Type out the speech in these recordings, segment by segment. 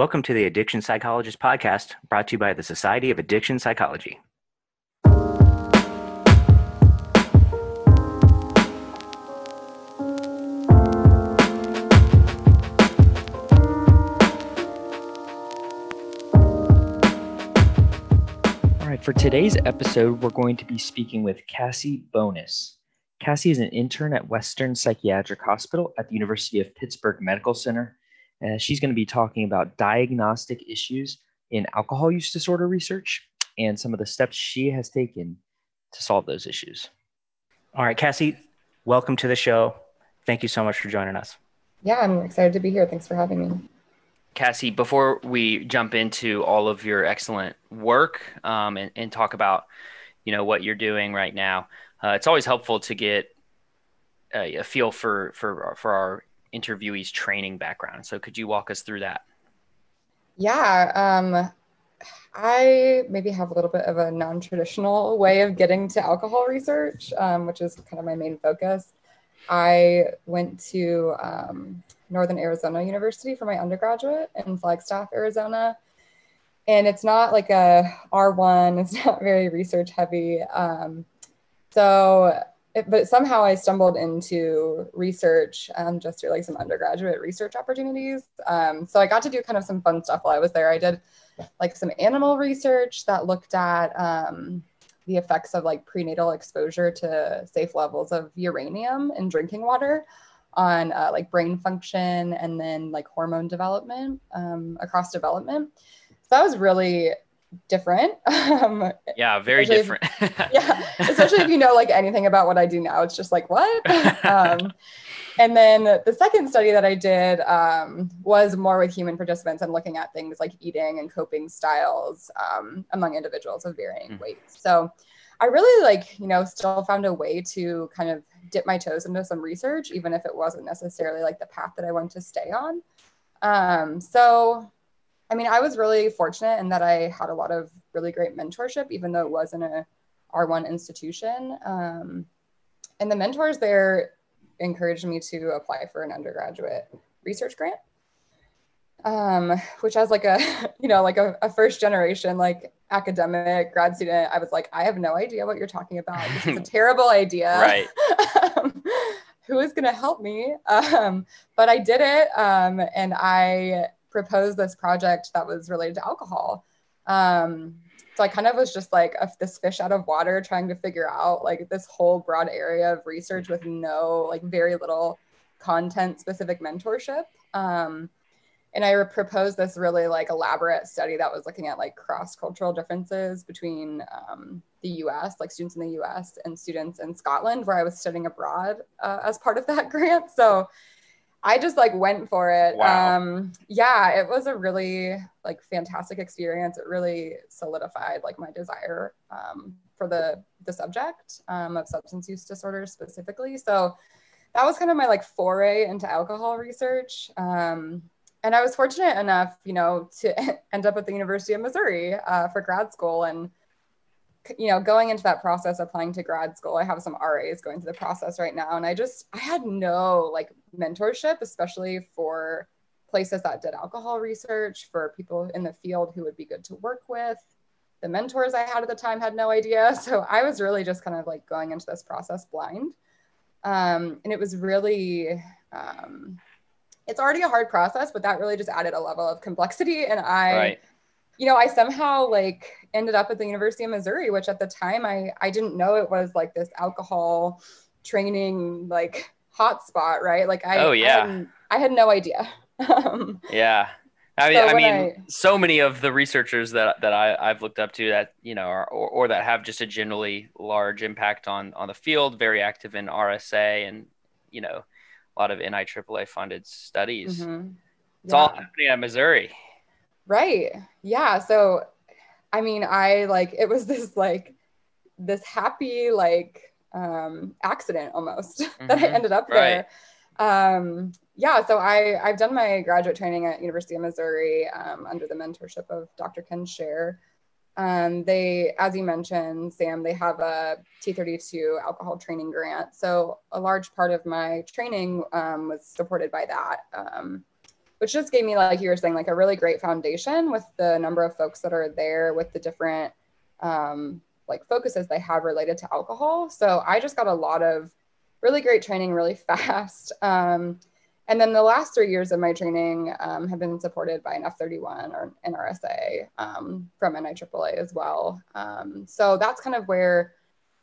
Welcome to the Addiction Psychologist Podcast, brought to you by the Society of Addiction Psychology. All right, for today's episode, we're going to be speaking with Cassie Boness. Cassie is an intern at Western Psychiatric Hospital at the University of Pittsburgh Medical Center. Uh, she's going to be talking about diagnostic issues in alcohol use disorder research and some of the steps she has taken to solve those issues. All right, Cassie, welcome to the show. Thank you so much for joining us. Yeah, I'm excited to be here. Thanks for having me. Cassie, before we jump into all of your excellent work um, and, and, talk about, you know, what you're doing right now, uh, it's always helpful to get a, a, feel for for for our interviewee's training background. So, could you walk us through that? Yeah, um, I maybe have a little bit of a non-traditional way of getting to alcohol research, um, which is kind of my main focus. I went to um, Northern Arizona University for my undergraduate in Flagstaff, Arizona. And it's not like a R1, it's not very research heavy. Um, so, it, but somehow I stumbled into research um, just through like some undergraduate research opportunities. Um, so I got to do kind of some fun stuff while I was there. I did like some animal research that looked at um, the effects of like prenatal exposure to safe levels of uranium in drinking water on uh, like brain function and then like hormone development um, across development. So that was really different. Um, yeah, very different. If, yeah, especially if you know like anything about what I do now, it's just like what. um, and then the second study that I did um, was more with human participants and looking at things like eating and coping styles um, among individuals of varying mm. weights. So I really like, you know, still found a way to kind of dip my toes into some research, even if it wasn't necessarily like the path that I wanted to stay on. Um, so, I mean, I was really fortunate in that I had a lot of really great mentorship, even though it wasn't a R1 institution. Um, and the mentors there encouraged me to apply for an undergraduate research grant um, which as like a you know like a, a, first generation like academic grad student. I was like i have no idea what you're talking about. This is a terrible idea. Right. Um, who is going to help me? Um, but i did it um, and i proposed this project that was related to alcohol um, so i kind of was just like a, this fish out of water trying to figure out like this whole broad area of research with no like very little content specific mentorship um, and I proposed this really like elaborate study that was looking at like cross cultural differences between um, the US, like students in the US and students in Scotland, where I was studying abroad uh, as part of that grant. So I just like went for it. Wow. Um, yeah, it was a really like fantastic experience. It really solidified like my desire um, for the the subject um, of substance use disorders specifically. So that was kind of my like foray into alcohol research. Um, and I was fortunate enough, you know, to end up at the University of Missouri uh, for grad school. And, you know, going into that process, applying to grad school, I have some RAs going through the process right now. And I just, I had no like mentorship, especially for places that did alcohol research, for people in the field who would be good to work with. The mentors I had at the time had no idea. So I was really just kind of like going into this process blind. Um, and it was really, um, it's already a hard process, but that really just added a level of complexity. And I, right. You know, I somehow like ended up at the University of Missouri, which at the time I I didn't know it was like this alcohol training like hotspot, right? Like I oh yeah, I, I had no idea. um, yeah. I mean, so I mean, I, so many of the researchers that that I, I've looked up to that you know, are, or, or that have just a generally large impact on on the field, very active in RSA, and you know, a lot of NIAAA funded studies. Mm-hmm. It's all happening at Missouri. Right. Yeah. So, I mean, I like it was this like this happy like um, accident almost mm-hmm. that I mm-hmm. ended up there. Right. Um, yeah. So I I've done my graduate training at University of Missouri um, under the mentorship of Dr. Ken Sher. Um, they, as you mentioned, Sam, they have a T32 alcohol training grant. So a large part of my training um, was supported by that. Um, which just gave me, like you were saying, like a really great foundation with the number of folks that are there with the different um, like focuses they have related to alcohol. So I just got a lot of really great training really fast. Um, and then the last three years of my training um, have been supported by an F31 or an NRSA um, from NIAAA as well. Um, so that's kind of where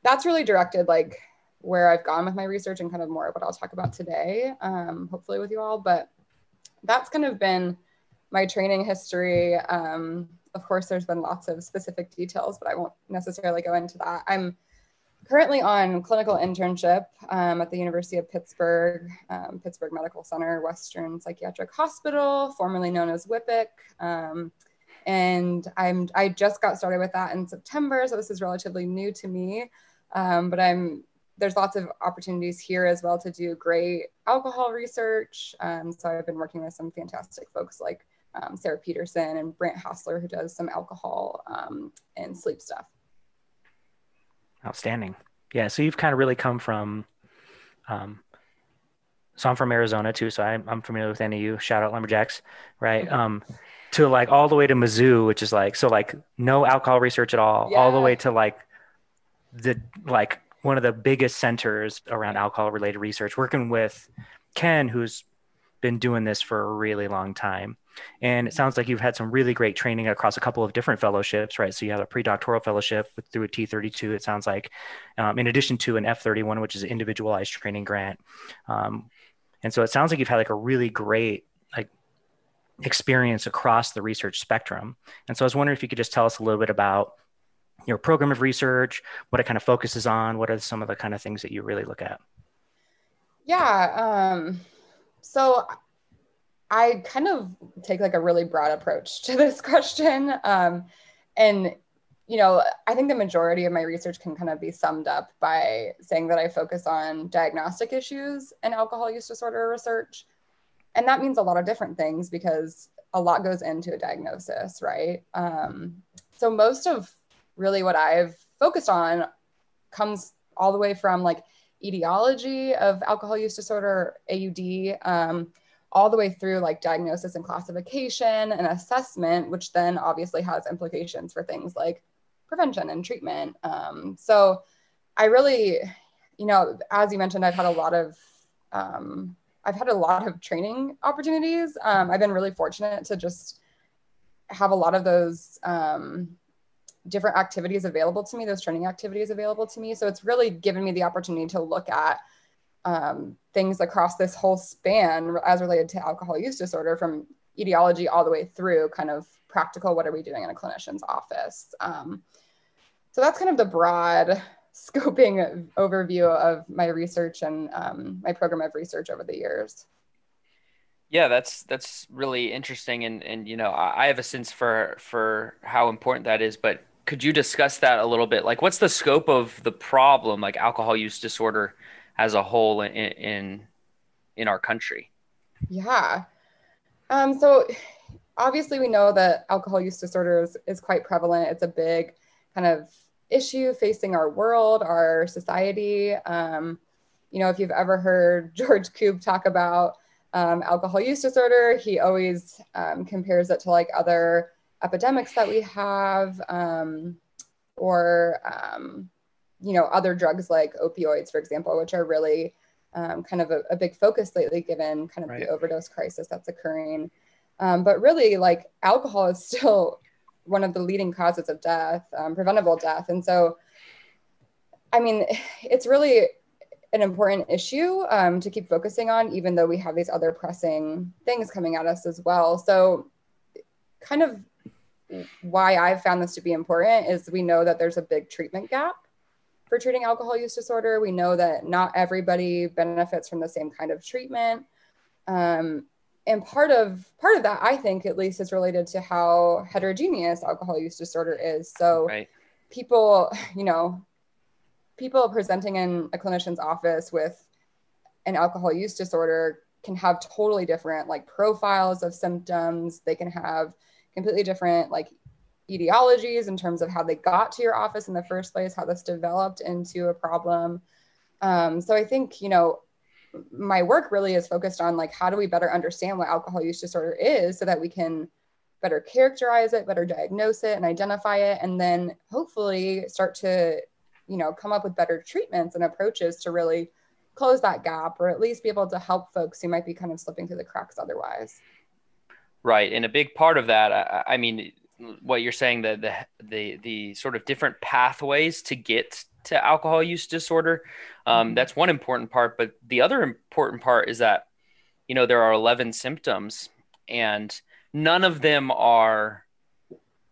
that's really directed like where I've gone with my research and kind of more of what I'll talk about today, um, hopefully with you all. But that's kind of been my training history. Um, of course, there's been lots of specific details, but I won't necessarily go into that. I'm currently on clinical internship um, at the University of Pittsburgh, um, Pittsburgh Medical Center, Western Psychiatric Hospital, formerly known as WIPIC. Um, and I'm I just got started with that in September, so this is relatively new to me. Um, but I'm there's lots of opportunities here as well to do great alcohol research. Um, so I've been working with some fantastic folks like um, Sarah Pedersen and Brant Hasler, who does some alcohol um, and sleep stuff. Outstanding. Yeah. So you've kind of really come from, um, so I'm from Arizona too. So I'm, I'm familiar with NAU. Shout out Lumberjacks, right? Um, to like all the way to Mizzou, which is like so like no alcohol research at all, yeah. all the way to like the like one of the biggest centers around alcohol related research, working with Ken, who's been doing this for a really long time. And it sounds like you've had some really great training across a couple of different fellowships, right? So you have a pre-doctoral fellowship with, through a T32, it sounds like, um, in addition to an F31, which is an individualized training grant. Um, and so it sounds like you've had like a really great like experience across the research spectrum. And so I was wondering if you could just tell us a little bit about your program of research, what it kind of focuses on, what are some of the kind of things that you really look at? Yeah. Um, so I kind of take like a really broad approach to this question. Um, and, you know, I think the majority of my research can kind of be summed up by saying that I focus on diagnostic issues and alcohol use disorder research. And that means a lot of different things because a lot goes into a diagnosis, right? Um, so most of really what I've focused on comes all the way from like etiology of alcohol use disorder, AUD, um, all the way through like diagnosis and classification and assessment, which then obviously has implications for things like prevention and treatment. Um, so I really, you know, as you mentioned, I've had a lot of, um, I've had a lot of training opportunities. Um, I've been really fortunate to just have a lot of those um, different activities available to me, those training activities available to me. So it's really given me the opportunity to look at um, things across this whole span as related to alcohol use disorder from etiology all the way through kind of practical what are we doing in a clinician's office? Um, so that's kind of the broad scoping overview of my research and um, my program of research over the years. Yeah that's that's really interesting. And and you know i have a sense for for how important that is but could you discuss that a little bit like what's the scope of the problem like alcohol use disorder as a whole in in, in our country? Yeah. Um, so obviously we know that alcohol use disorder is, is quite prevalent. It's a big kind of issue facing our world, our society. Um, you know, if you've ever heard George Koob talk about um, alcohol use disorder, he always um, compares it to like other epidemics that we have um, or um, you know, other drugs like opioids, for example, which are really um, kind of a, a, big focus lately, given kind of right. the overdose crisis that's occurring. Um, but really, like alcohol is still one of the leading causes of death, um, preventable death. And so, I mean, it's really an important issue um, to keep focusing on, even though we have these other pressing things coming at us as well. So, kind of why I've found this to be important is we know that there's a big treatment gap for treating alcohol use disorder. We know that not everybody benefits from the same kind of treatment. Um, and part of part of that, I think, at least, is related to how heterogeneous alcohol use disorder is. So, right. people, you know, people presenting in a clinician's office with an alcohol use disorder can have totally different like profiles of symptoms. They can have completely different like etiologies in terms of how they got to your office in the first place, how this developed into a problem. Um, so I think, you know, my work really is focused on like how do we better understand what alcohol use disorder is so that we can better characterize it better diagnose it and identify it and then hopefully start to you know come up with better treatments and approaches to really close that gap or at least be able to help folks who might be kind of slipping through the cracks otherwise right and a big part of that i, I mean what you're saying the, the the the sort of different pathways to get to alcohol use disorder. Um, mm-hmm. that's one important part. But the other important part is that, you know, there are 11 symptoms and none of them are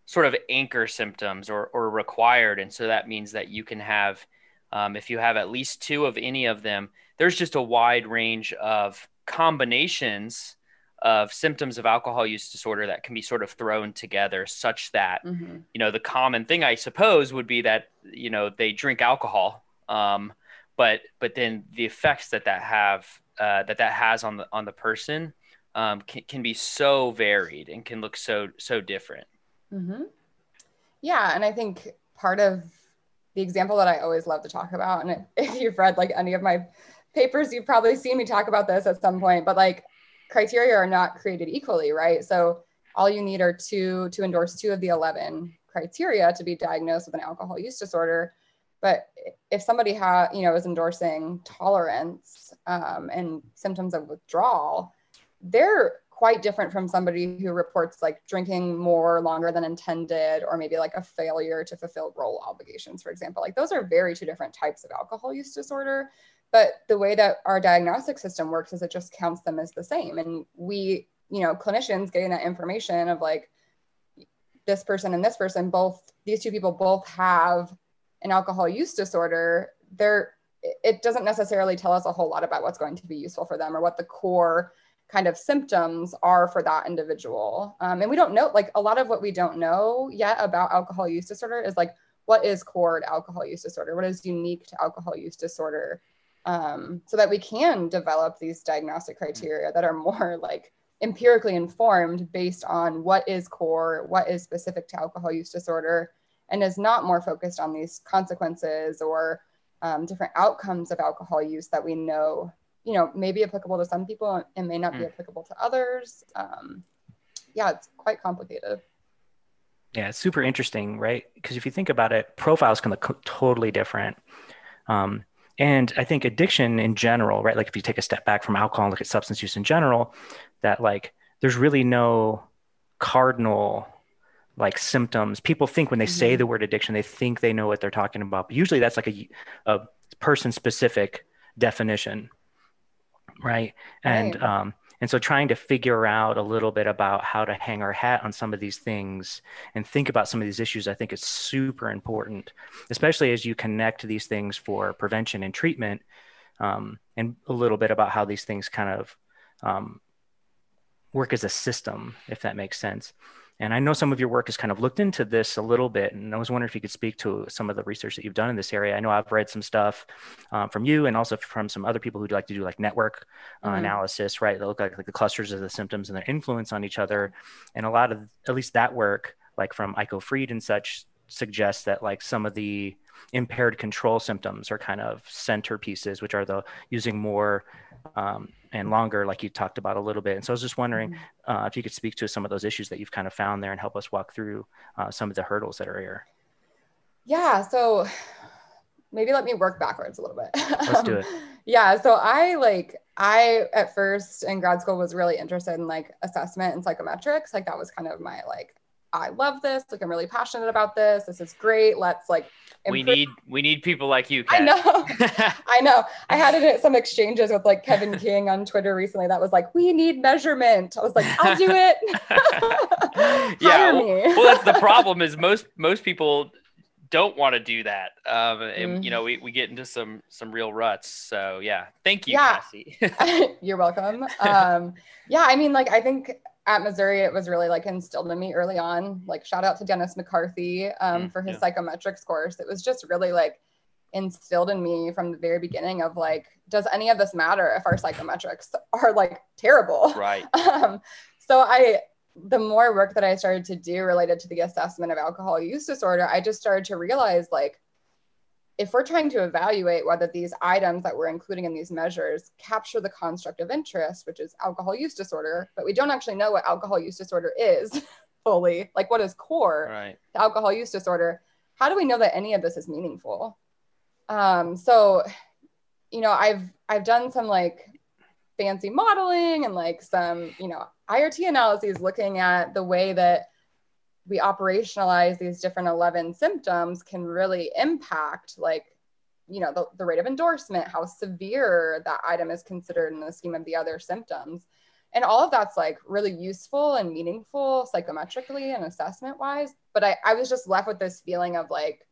sort of anchor symptoms or, or required. And so that means that you can have, um, if you have at least two of any of them, there's just a wide range of combinations of symptoms of alcohol use disorder that can be sort of thrown together such that mm-hmm. you know the common thing i suppose would be that you know they drink alcohol um, but but then the effects that that have uh, that that has on the on the person um, can, can be so varied and can look so so different mm-hmm. yeah and i think part of the example that i always love to talk about and if you've read like any of my papers you've probably seen me talk about this at some point but like criteria are not created equally, right? So all you need are two to endorse two of the 11 criteria to be diagnosed with an alcohol use disorder. But if somebody ha, you know, is endorsing tolerance um, and symptoms of withdrawal, they're quite different from somebody who reports like drinking more longer than intended or maybe like a failure to fulfill role obligations for example like those are very two different types of alcohol use disorder but the way that our diagnostic system works is it just counts them as the same. And we, you know, clinicians getting that information of like this person and this person, both these two people both have an alcohol use disorder. They're it doesn't necessarily tell us a whole lot about what's going to be useful for them or what the core kind of symptoms are for that individual. Um, and we don't know, like a lot of what we don't know yet about alcohol use disorder is like, what is core to alcohol use disorder? What is unique to alcohol use disorder? Um, so that we can develop these diagnostic criteria that are more like empirically informed based on what is core, what is specific to alcohol use disorder, and is not more focused on these consequences or um, different outcomes of alcohol use that we know, you know, may be applicable to some people and may not mm. be applicable to others. Um, yeah, it's quite complicated. Yeah, it's super interesting, right? Because if you think about it, profiles can look totally different. Um, and I think addiction in general, right? Like if you take a step back from alcohol and look at substance use in general, that like there's really no cardinal like symptoms. People think when they mm-hmm. say the word addiction, they think they know what they're talking about. But usually that's like a, a person specific definition, right? And right. um, and so trying to figure out a little bit about how to hang our hat on some of these things and think about some of these issues, I think is super important, especially as you connect these things for prevention and treatment, um, and a little bit about how these things kind of um, work as a system, if that makes sense. And I know some of your work has kind of looked into this a little bit, and I was wondering if you could speak to some of the research that you've done in this area. I know I've read some stuff um, from you, and also from some other people who like to do like network uh, mm-hmm. analysis, right? They look like, like the clusters of the symptoms and their influence on each other, and a lot of at least that work, like from Eiko Fried and such, suggests that like some of the impaired control symptoms are kind of centerpieces, which are the using more um, and longer, like you talked about a little bit. And so I was just wondering mm-hmm. uh, if you could speak to some of those issues that you've kind of found there and help us walk through uh, some of the hurdles that are here. Yeah. So maybe let me work backwards a little bit. Let's do it. yeah. So I like, I at first in grad school was really interested in like assessment and psychometrics. Like that was kind of my like I love this. Like I'm really passionate about this. This is great. Let's like improve. we need we need people like you. Kat. I know. I know. I had it some exchanges with like Kevin King on Twitter recently that was like, we need measurement. I was like, I'll do it. yeah. Well, well, that's the problem is most most people don't want to do that. Um, and mm-hmm. you know, we, we get into some some real ruts. So yeah, thank you, yeah. Cassie. You're welcome. Um, yeah, I mean, like I think at Missouri, it was really like instilled in me early on. Like shout out to Denis McCarthy um, mm, for his yeah. psychometrics course. It was just really like instilled in me from the very beginning of like, does any of this matter if our psychometrics are like terrible? Right. Um, so I, the more work that I started to do related to the assessment of alcohol use disorder, I just started to realize like if we're trying to evaluate whether these items that we're including in these measures capture the construct of interest, which is alcohol use disorder, but we don't actually know what alcohol use disorder is fully, like what is core right. to alcohol use disorder, how do we know that any of this is meaningful? Um, so, you know, I've I've done some like fancy modeling and like some, you know, IRT analyses looking at the way that we operationalize these different 11 symptoms can really impact like you know the, the rate of endorsement how severe that item is considered in the scheme of the other symptoms. And all of that's like really useful and meaningful psychometrically and assessment wise but I, I was just left with this feeling of like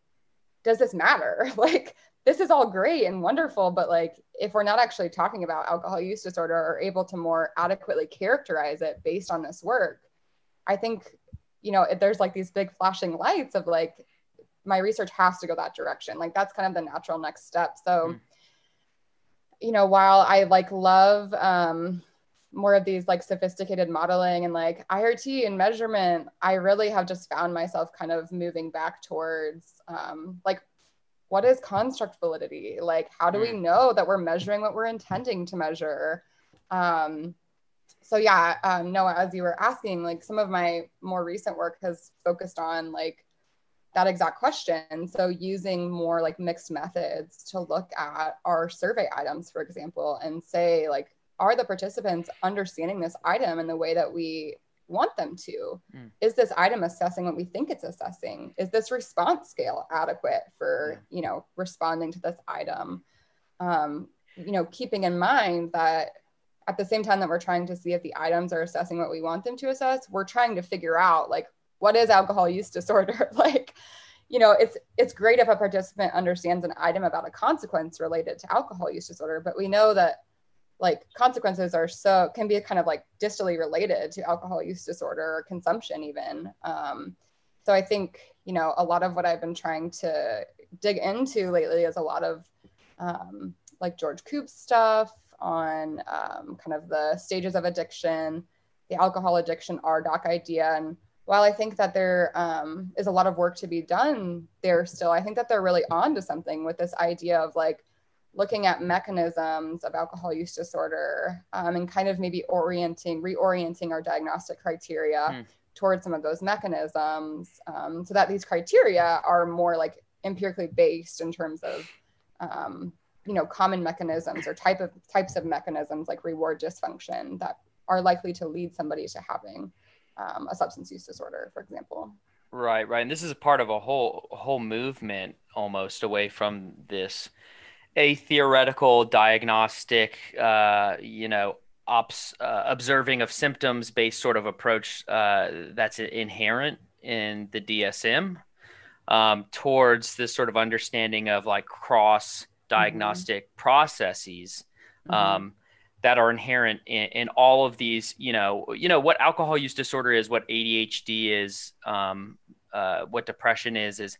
does this matter? Like this is all great and wonderful but like if we're not actually talking about alcohol use disorder or able to more adequately characterize it based on this work i think you know there's like these big flashing lights of like my research has to go that direction like that's kind of the natural next step so mm. you know while i like love um more of these like sophisticated modeling and like IRT and measurement, I really have just found myself kind of moving back towards um, like what is construct validity? Like how do we mm. know that we're measuring what we're intending to measure? Um, so yeah, um, Noah, as you were asking, like some of my more recent work has focused on like that exact question. So using more like mixed methods to look at our survey items, for example, and say like, are the participants understanding this item in the way that we want them to? Mm. Is this item assessing what we think it's assessing? Is this response scale adequate for, yeah. you know, responding to this item? Um, you know, keeping in mind that at the same time that we're trying to see if the items are assessing what we want them to assess, we're trying to figure out like what is alcohol use disorder? like, you know, it's it's great if a participant understands an item about a consequence related to alcohol use disorder, but we know that like consequences are so can be kind of like distally related to alcohol use disorder or consumption even. Um, so I think you know a lot of what I've been trying to dig into lately is a lot of um, like George Koob's stuff, on um, kind of the stages of addiction, the alcohol addiction RDoC idea. And while I think that there um, is a lot of work to be done there still, I think that they're really on to something with this idea of like looking at mechanisms of alcohol use disorder um, and kind of maybe orienting, reorienting our diagnostic criteria mm. towards some of those mechanisms um, so that these criteria are more like empirically based in terms of um, you know common mechanisms or type of types of mechanisms like reward dysfunction that are likely to lead somebody to having um, a substance use disorder for example. Right right. And this is a part of a whole whole movement almost away from this a theoretical diagnostic uh, you know ops uh, observing of symptoms based sort of approach uh, that's inherent in the DSM um, towards this sort of understanding of like cross diagnostic mm-hmm. processes mm-hmm. um, that are inherent in, in, all of these you know you know what alcohol use disorder is what adhd is um, uh, what depression is is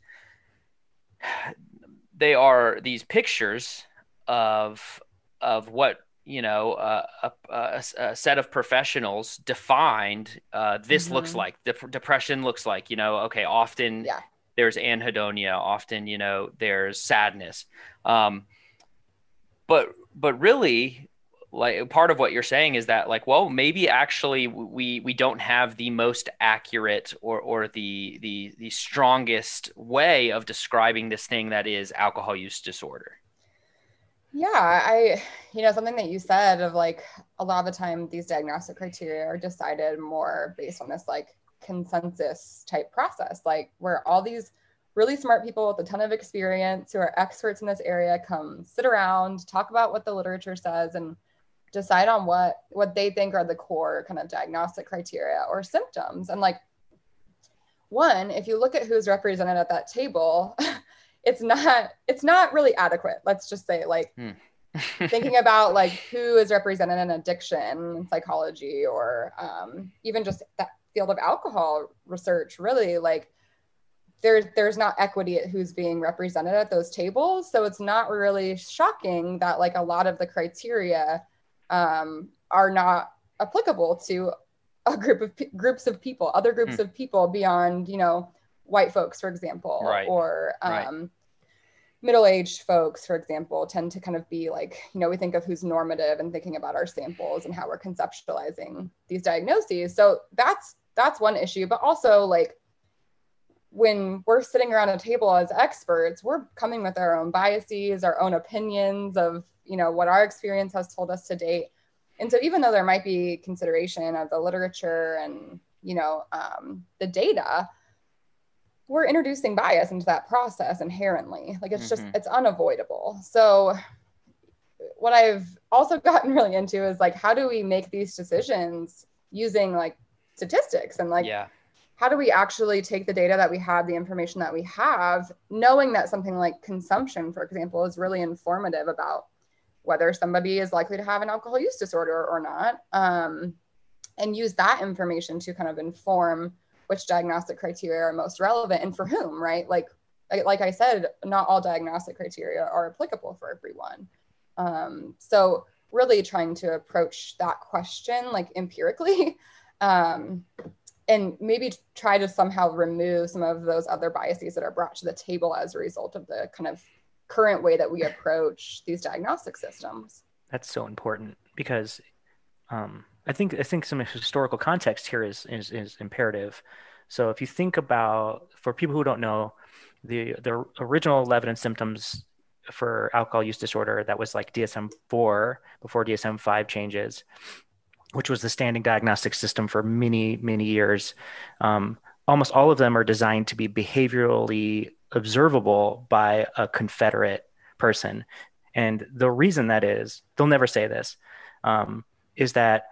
they are these pictures of of what you know uh, a, a, a, set of professionals defined uh, this mm-hmm. looks like the depression looks like you know okay often yeah there's anhedonia often you know there's sadness. Um, but but really like part of what you're saying is that like well maybe actually we we don't have the most accurate or or the the the strongest way of describing this thing that is alcohol use disorder. Yeah i you know something that you said of like a lot of the time these diagnostic criteria are decided more based on this like consensus type process, like where all these really smart people with a ton of experience who are experts in this area come sit around, talk about what the literature says, and decide on what what they think are the core kind of diagnostic criteria or symptoms. And like one, if you look at who's represented at that table, it's not it's not really adequate. Let's just say like. Hmm. thinking about like who is represented in addiction psychology or um, even just that field of alcohol research really like there's there's not equity at who's being represented at those tables so it's not really shocking that like a lot of the criteria um, are not applicable to a group of p- groups of people other groups hmm. of people beyond you know white folks for example right. or um, right. middle-aged folks for example tend to kind of be like you know we think of who's normative and thinking about our samples and how we're conceptualizing these diagnoses so that's that's one issue but also like when we're sitting around a table as experts we're coming with our own biases our own opinions of you know what our experience has told us to date. And so even though there might be consideration of the literature and you know um, the data we're introducing bias into that process inherently. Like it's just mm-hmm. it's unavoidable. So what i've also gotten really into is like how do we make these decisions using like statistics and like yeah how do we actually take the data that we have the information that we have knowing that something like consumption for example is really informative about whether somebody is likely to have an alcohol use disorder or not um, and use that information to kind of inform which diagnostic criteria are most relevant and for whom, right? Like, like I said, not all diagnostic criteria are applicable for everyone. Um, so really trying to approach that question like empirically um, and maybe try to somehow remove some of those other biases that are brought to the table as a result of the kind of current way that we approach these diagnostic systems. That's so important because um, I think I think some historical context here is, is is imperative. So if you think about for people who don't know, the the original level and symptoms for alcohol use disorder that was like DSM four before DSM five changes, which was the standing diagnostic system for many many years. Um, almost all of them are designed to be behaviorally observable by a confederate person, and the reason that is they'll never say this um, is that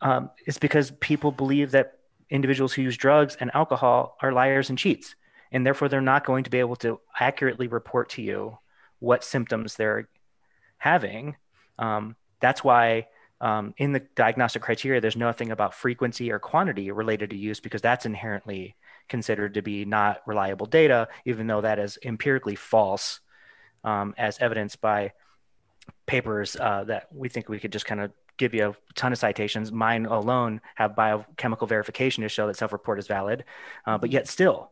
um, is because people believe that individuals who use drugs and alcohol are liars and cheats. And therefore, they're not going to be able to accurately report to you what symptoms they're having. Um, that's why um, in the diagnostic criteria, there's nothing about frequency or quantity related to use because that's inherently considered to be not reliable data, even though that is empirically false, um, as evidenced by papers uh, that we think we could just kind of give you a ton of citations. Mine alone have biochemical verification to show that self-report is valid, uh, but yet still,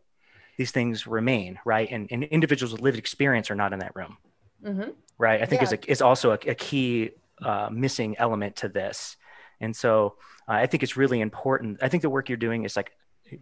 these things remain right, and, and, individuals with lived experience are not in that room, mm-hmm. right? I think yeah. is a, is also a, a key uh, missing element to this, and so uh, I think it's really important. I think the work you're doing is like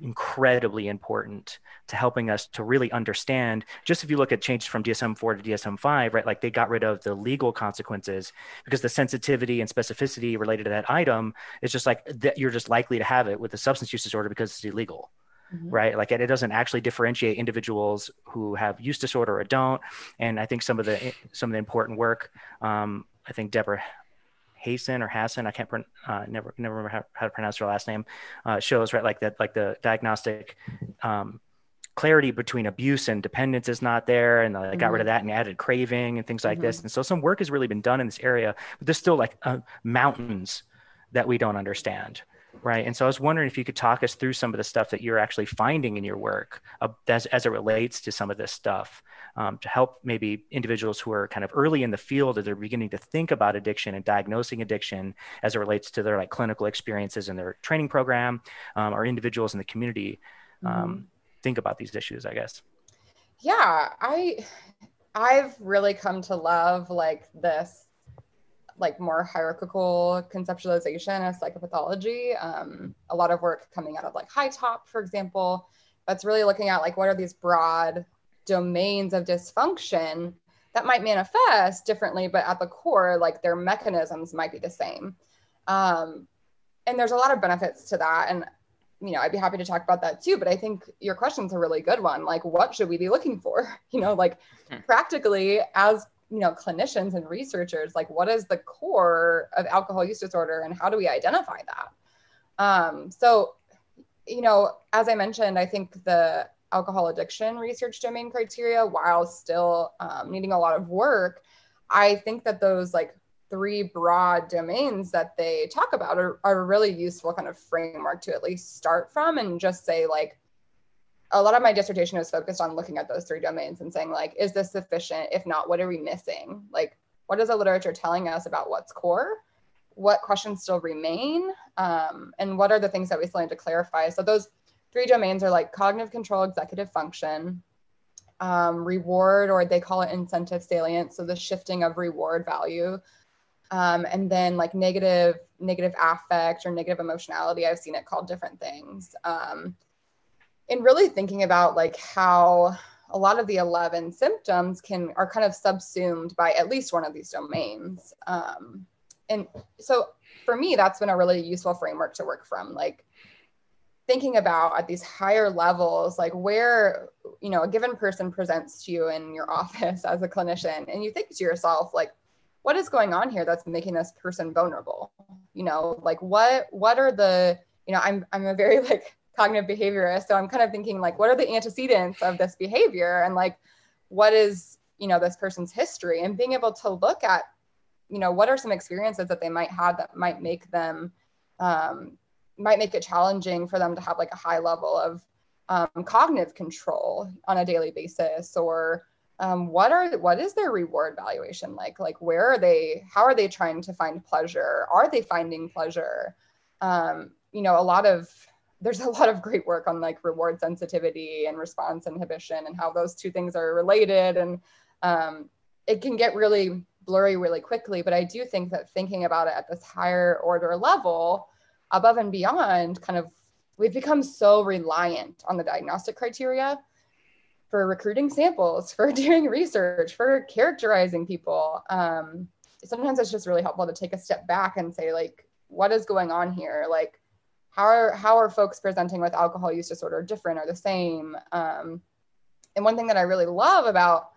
incredibly important to helping us to really understand just if you look at changes from dsm-4 to dsm-5 right like they got rid of the legal consequences because the sensitivity and specificity related to that item is just like that you're just likely to have it with a substance use disorder because it's illegal Mm-hmm. right like it, it doesn't actually differentiate individuals who have use disorder or don't and i think some of the some of the important work um, i think deborah Hasten or Hassan, I can't uh, never never remember how, how, to pronounce her last name, uh, shows right like that like the diagnostic um, clarity between abuse and dependence is not there, and they mm-hmm. got rid of mm-hmm. that and added craving and things like mm-hmm. this. And so some work has really been done in this area, but there's still like uh, mountains that we don't understand right and so i was wondering if you could talk us through some of the stuff that you're actually finding in your work uh, as, as it relates to some of this stuff um, to help maybe individuals who are kind of early in the field as they're beginning to think about addiction and diagnosing addiction as it relates to their like clinical experiences in their training program um, or individuals in the community um, mm-hmm. think about these issues i guess yeah i i've really come to love like this like more hierarchical conceptualization of psychopathology. Um, a lot of work coming out of like HiTOP, for example, that's really looking at like what are these broad domains of dysfunction that might manifest differently, but at the core, like their mechanisms might be the same. Um, and there's a lot of benefits to that. And you know, I'd be happy to talk about that too. But I think your question's a really good one. Like, what should we be looking for? You know, like hmm. practically as you know clinicians and researchers like what is the core of alcohol use disorder and how do we identify that? Um, so you know as i mentioned i think the alcohol addiction research domain criteria while still um, needing a lot of work i think that those like three broad domains that they talk about are, are a really useful kind of framework to at least start from and just say like a lot of my dissertation was focused on looking at those three domains and saying like is this sufficient? If not what are we missing? Like what is the literature telling us about what's core? What questions still remain? Um, and what are the things that we still need to clarify? So those three domains are like cognitive control executive function um, reward, or they call it incentive salience So the shifting of reward value. Um, and then like negative negative affect or negative emotionality i've seen it called different things. Um, and really thinking about like how a lot of the 11 symptoms can are kind of subsumed by at least one of these domains. Um, and so for me that's been a really useful framework to work from like thinking about at these higher levels like where you know a given person presents to you in your office as a clinician and you think to yourself like what is going on here that's making this person vulnerable? You know like what what are the you know i'm i'm a very like cognitive behaviorist. So i'm kind of thinking like what are the antecedents of this behavior? And like what is you know this person's history? And being able to look at you know what are some experiences that they might have that might make them um, might make it challenging for them to have like a high level of um, cognitive control on a daily basis? Or um, what are what is their reward valuation like? Like where are they how are they trying to find pleasure? Are they finding pleasure? Um, you know a lot of there's a lot of great work on like reward sensitivity and response inhibition and how those two things are related and um, it can get really blurry really quickly but i do think that thinking about it at this higher order level above and beyond kind of we've become so reliant on the diagnostic criteria for recruiting samples, for doing research, for characterizing people. Um, sometimes it's just really helpful to take a step back and say, like, what is going on here? Like, how are how are folks presenting with alcohol use disorder different or the same? Um, and one thing that I really love about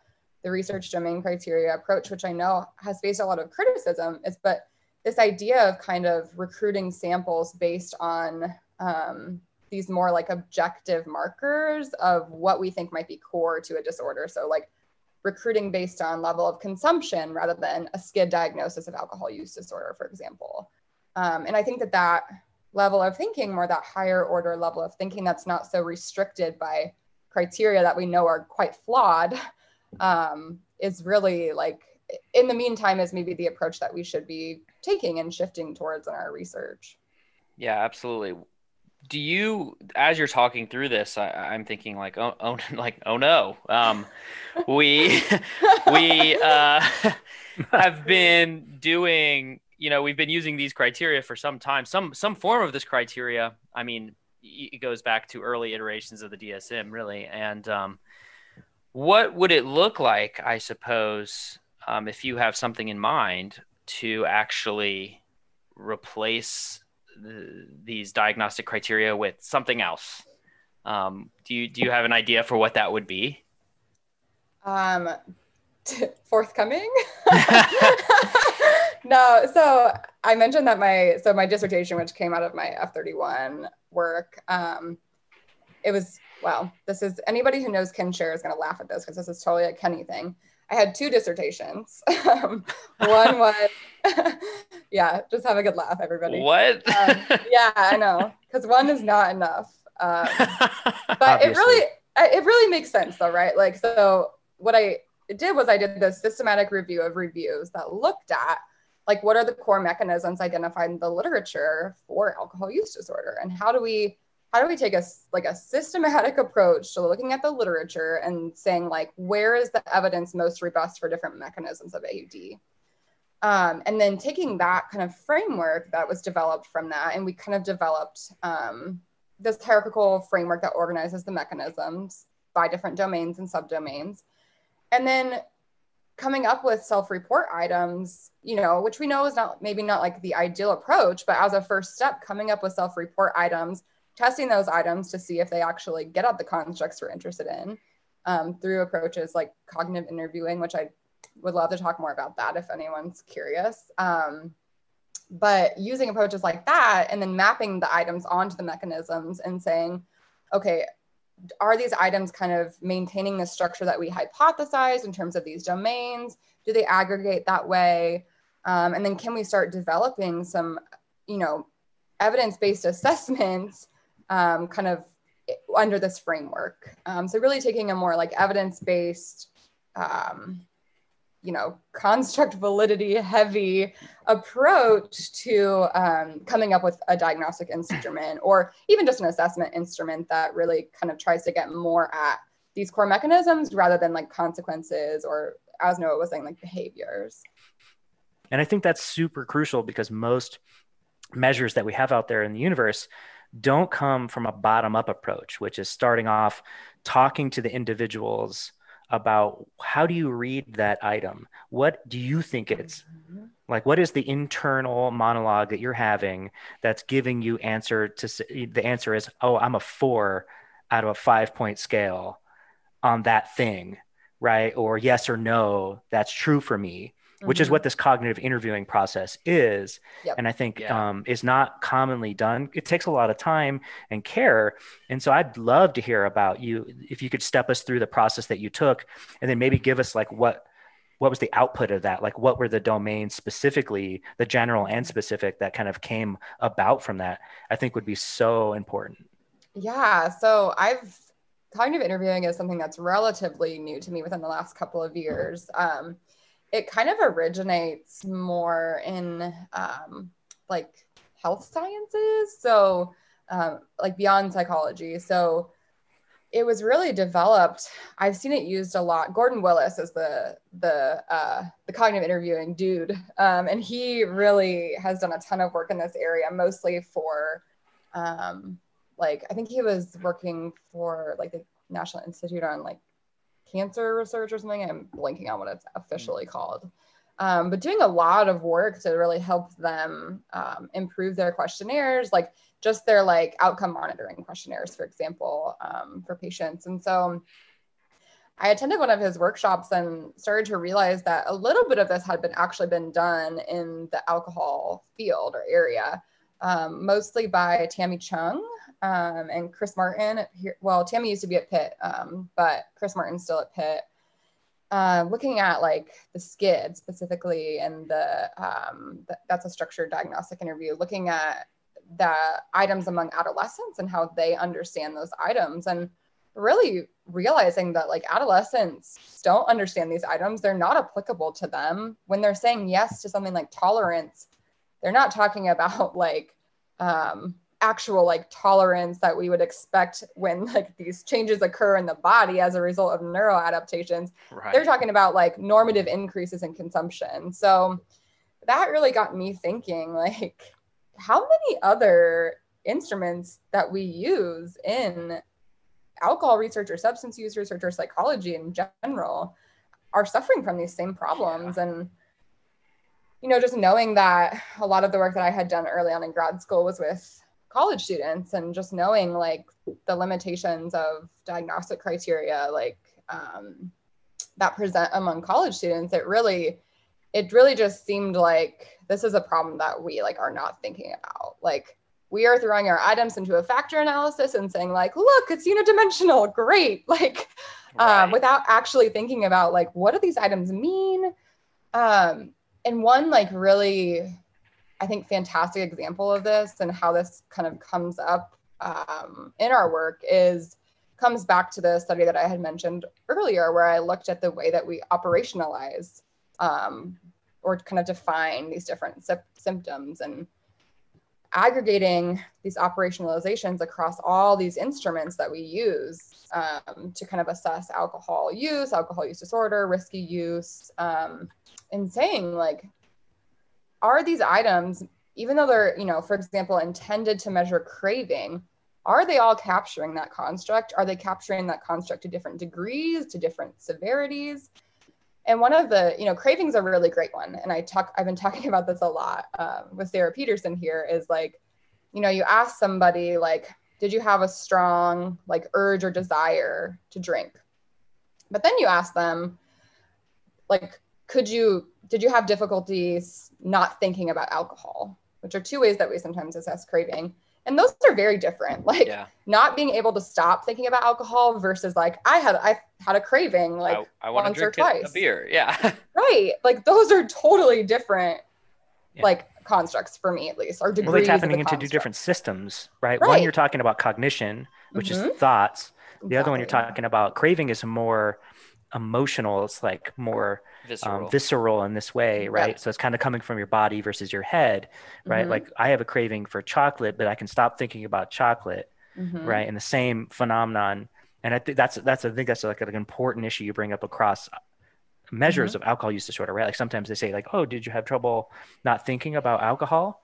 the research domain criteria approach, which I know has faced a lot of criticism, is but this idea of kind of recruiting samples based on um, these more like objective markers of what we think might be core to a disorder. So like recruiting based on level of consumption rather than a SCID diagnosis of alcohol use disorder, for example. Um, and I think that that level of thinking, more that higher order level of thinking that's not so restricted by criteria that we know are quite flawed, um, is really like, in the meantime, is maybe the approach that we should be taking and shifting towards in our research. Yeah, absolutely do you as you're talking through this I, am thinking like oh, oh like oh no um, we we uh, have been doing you know we've been using these criteria for some time some some form of this criteria i mean it goes back to early iterations of the dsm really and um, what would it look like i suppose um, if you have something in mind to actually replace these diagnostic criteria with something else. Um, do you do you have an idea for what that would be? Um, t- forthcoming. no, so I mentioned that my so my dissertation, which came out of my F thirty one work, um, it was well. This is anybody who knows Ken Sher is going to laugh at this because this is totally a Kenny thing. I had two dissertations. Um, one was, yeah, just have a good laugh, everybody. What? Um, yeah, I know, because one is not enough. Um, but it really, it really makes sense, though, right? Like, so what I did was I did the systematic review of reviews that looked at like what are the core mechanisms identified in the literature for alcohol use disorder, and how do we how do we take a like a systematic approach to looking at the literature and saying like where is the evidence most robust for different mechanisms of AUD? Um, and then taking that kind of framework that was developed from that, and we kind of developed um, this hierarchical framework that organizes the mechanisms by different domains and subdomains. And then coming up with self-report items, you know, which we know is not maybe not like the ideal approach, but as a first step, coming up with self-report items testing those items to see if they actually get at the constructs we're interested in um, through approaches like cognitive interviewing, which I would love to talk more about that if anyone's curious. Um, but using approaches like that and then mapping the items onto the mechanisms and saying, okay, are these items kind of maintaining the structure that we hypothesized in terms of these domains? Do they aggregate that way? Um, and then can we start developing some, you know, evidence-based assessments um, kind of under this framework. Um, so really taking a more like evidence-based, um, you know, construct validity heavy approach to um, coming up with a diagnostic instrument or even just an assessment instrument that really kind of tries to get more at these core mechanisms rather than like consequences or as Noah was saying, like behaviors. And I think that's super crucial because most measures that we have out there in the universe don't come from a bottom up approach, which is starting off talking to the individuals about how do you read that item? What do you think it's mm-hmm. like? What is the internal monologue that you're having that's giving you answer to the answer is, oh, I'm a four out of a five point scale on that thing, right? Or yes or no, that's true for me mm-hmm. which is mm-hmm. what this cognitive interviewing process is. Yep. And I think yeah. um, is not commonly done. It takes a lot of time and care. And so I'd love to hear about you if you could step us through the process that you took and then maybe give us like what what was the output of that like what were the domains specifically the general and specific that kind of came about from that i think would be so important yeah so i've cognitive interviewing is something that's relatively new to me within the last couple of years um, it kind of originates more in um, like health sciences. So um, like beyond psychology. So it was really developed. I've seen it used a lot. Gordon willis is the the uh, the cognitive interviewing dude. Um, and he really has done a ton of work in this area mostly for um, like i think he was working for like the national institute on like cancer research or something. I'm blanking on what it's officially called. Um, but doing a lot of work to really help them um, improve their questionnaires, like just their like outcome monitoring questionnaires, for example, um, for patients. And so I attended one of his workshops and started to realize that a little bit of this had been actually been done in the alcohol field or area, um, mostly by Tammy Chung, um, and Chris Martin. Here, well, Tammy used to be at Pitt, um, but Chris Martin's still at Pitt. Uh, looking at like the SCID specifically, and the, um, th- that's a structured diagnostic interview. Looking at the items among adolescents and how they understand those items, and really realizing that like adolescents don't understand these items. They're not applicable to them when they're saying yes to something like tolerance. They're not talking about like um, actual like tolerance that we would expect when like these changes occur in the body as a result of neuro adaptations right. they're talking about like normative increases in consumption so that really got me thinking like how many other instruments that we use in alcohol research or substance use research or psychology in general are suffering from these same problems yeah. and you know just knowing that a lot of the work that i had done early on in grad school was with college students and just knowing like the limitations of diagnostic criteria like um, that present among college students it really it really just seemed like this is a problem that we like are not thinking about. Like we are throwing our items into a factor analysis and saying like look it's unidimensional. Great. Like um, right. um, without actually thinking about like what do these items mean? Um, and one like really I think, fantastic example of this and how this kind of comes up um, in our work is comes back to the study that I had mentioned earlier, where I looked at the way that we operationalize um, or kind of define these different sy- symptoms and aggregating these operationalizations across all these instruments that we use um, to kind of assess alcohol use, alcohol use disorder, risky use, um, and saying like are these items, even though they're, you know, for example, intended to measure craving, are they all capturing that construct? Are they capturing that construct to different degrees, to different severities? And one of the, you know, cravings a really great one. And I talk, I've been talking about this a lot um, with Sarah Pedersen here is like, you know, you ask somebody like, did you have a strong like urge or desire to drink? But then you ask them, like, could you did you have difficulties not thinking about alcohol which are two ways that we sometimes assess craving and those are very different like yeah. not being able to stop thinking about alcohol versus like i had i had a craving like I, I once or twice a beer yeah right like those are totally different yeah. like constructs for me at least or degrees well, they're tapping into two different systems right? right? one you're talking about cognition which mm-hmm. is thoughts the exactly. other one you're talking about craving is more emotional it's like more visceral, um, visceral in this way, right? Yeah. So it's kind of coming from your body versus your head, right? Mm-hmm. Like I have a craving for chocolate, but I can stop thinking about chocolate, mm-hmm. right? And the same phenomenon and I think that's that's I think that's like an important issue you bring up across measures mm-hmm. of alcohol use disorder, right? Like sometimes they say like, "Oh, did you have trouble not thinking about alcohol?"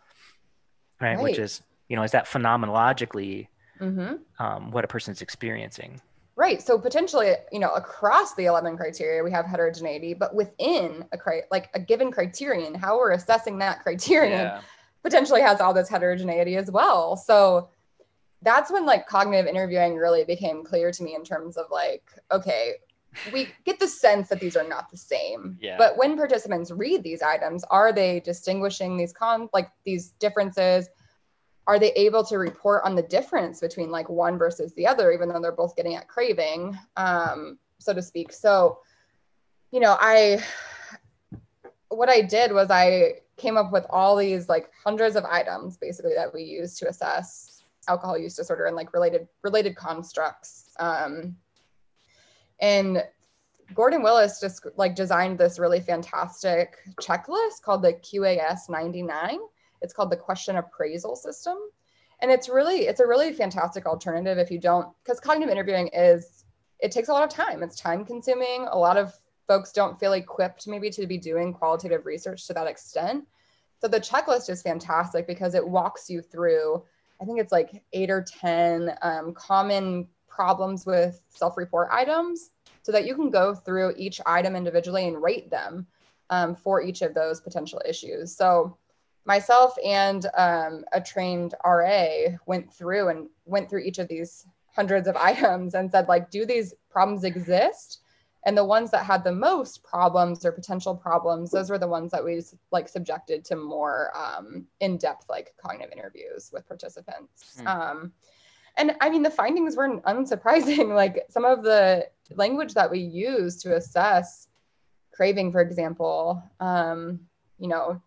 Right, right. which is you know is that phenomenologically mm-hmm. um, what a person's experiencing. Right. So potentially, you know, across the 11 criteria, we have heterogeneity, but within a cri- like a given criterion, how we're assessing that criterion yeah. potentially has all this heterogeneity as well. So that's when like cognitive interviewing really became clear to me in terms of like, okay, we get the sense that these are not the same. Yeah. But when participants read these items, are they distinguishing these con like these differences? Are they able to report on the difference between like one versus the other, even though they're both getting at craving, um, so to speak? So, you know, I what I did was I came up with all these like hundreds of items basically that we use to assess alcohol use disorder and like related related constructs. Um, and Gordon Willis just like designed this really fantastic checklist called the QAS 99. It's called the question appraisal system. And it's really, it's a really fantastic alternative if you don't, because cognitive interviewing is, it takes a lot of time. It's time consuming. A lot of folks don't feel equipped maybe to be doing qualitative research to that extent. So the checklist is fantastic because it walks you through, I think it's like eight or 10 um, common problems with self report items so that you can go through each item individually and rate them um, for each of those potential issues. So, myself and um, a trained RA went through and went through each of these hundreds of items and said, like, do these problems exist? And the ones that had the most problems or potential problems, those were the ones that we like subjected to more um, in-depth like cognitive interviews with participants. Mm. Um, and I mean, the findings were unsurprising. like some of the language that we use to assess craving, for example, um, you know,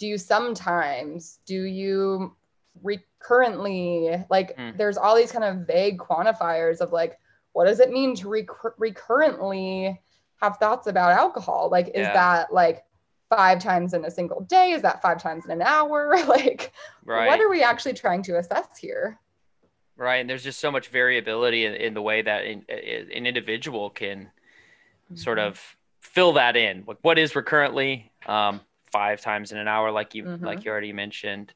do you sometimes, do you recurrently, like, mm. there's all these kind of vague quantifiers of like, what does it mean to recur- recurrently have thoughts about alcohol? Like, is yeah. that like five times in a single day? Is that five times in an hour? like, right. what are we actually trying to assess here? right? And there's just so much variability in, in the way that in, in, an individual can mm-hmm. sort of fill that in. Like what is recurrently um, five times in an hour, like you mm-hmm. like you already mentioned.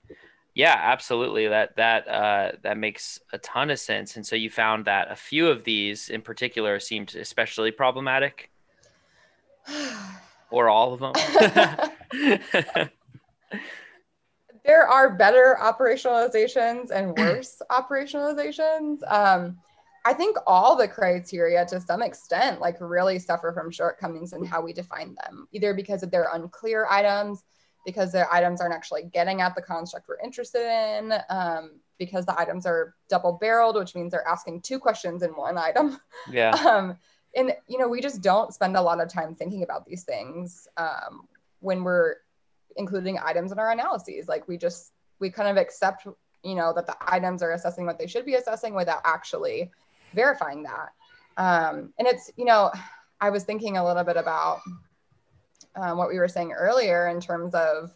Yeah, absolutely. That that uh, that makes a ton of sense. And so you found that a few of these in particular seemed especially problematic, or all of them. there are better operationalizations and worse operationalizations. Um, I think all the criteria to some extent like really suffer from shortcomings in how we define them, either because of their unclear items, because the items aren't actually getting at the construct we're interested in, um, because the items are double barreled, which means they're asking two questions in one item. Yeah. Um, and you know, we just don't spend a lot of time thinking about these things um, when we're including items in our analyses. Like we just we kind of accept, you know, that the items are assessing what they should be assessing without actually verifying that. Um, and it's, you know, I was thinking a little bit about um, what we were saying earlier in terms of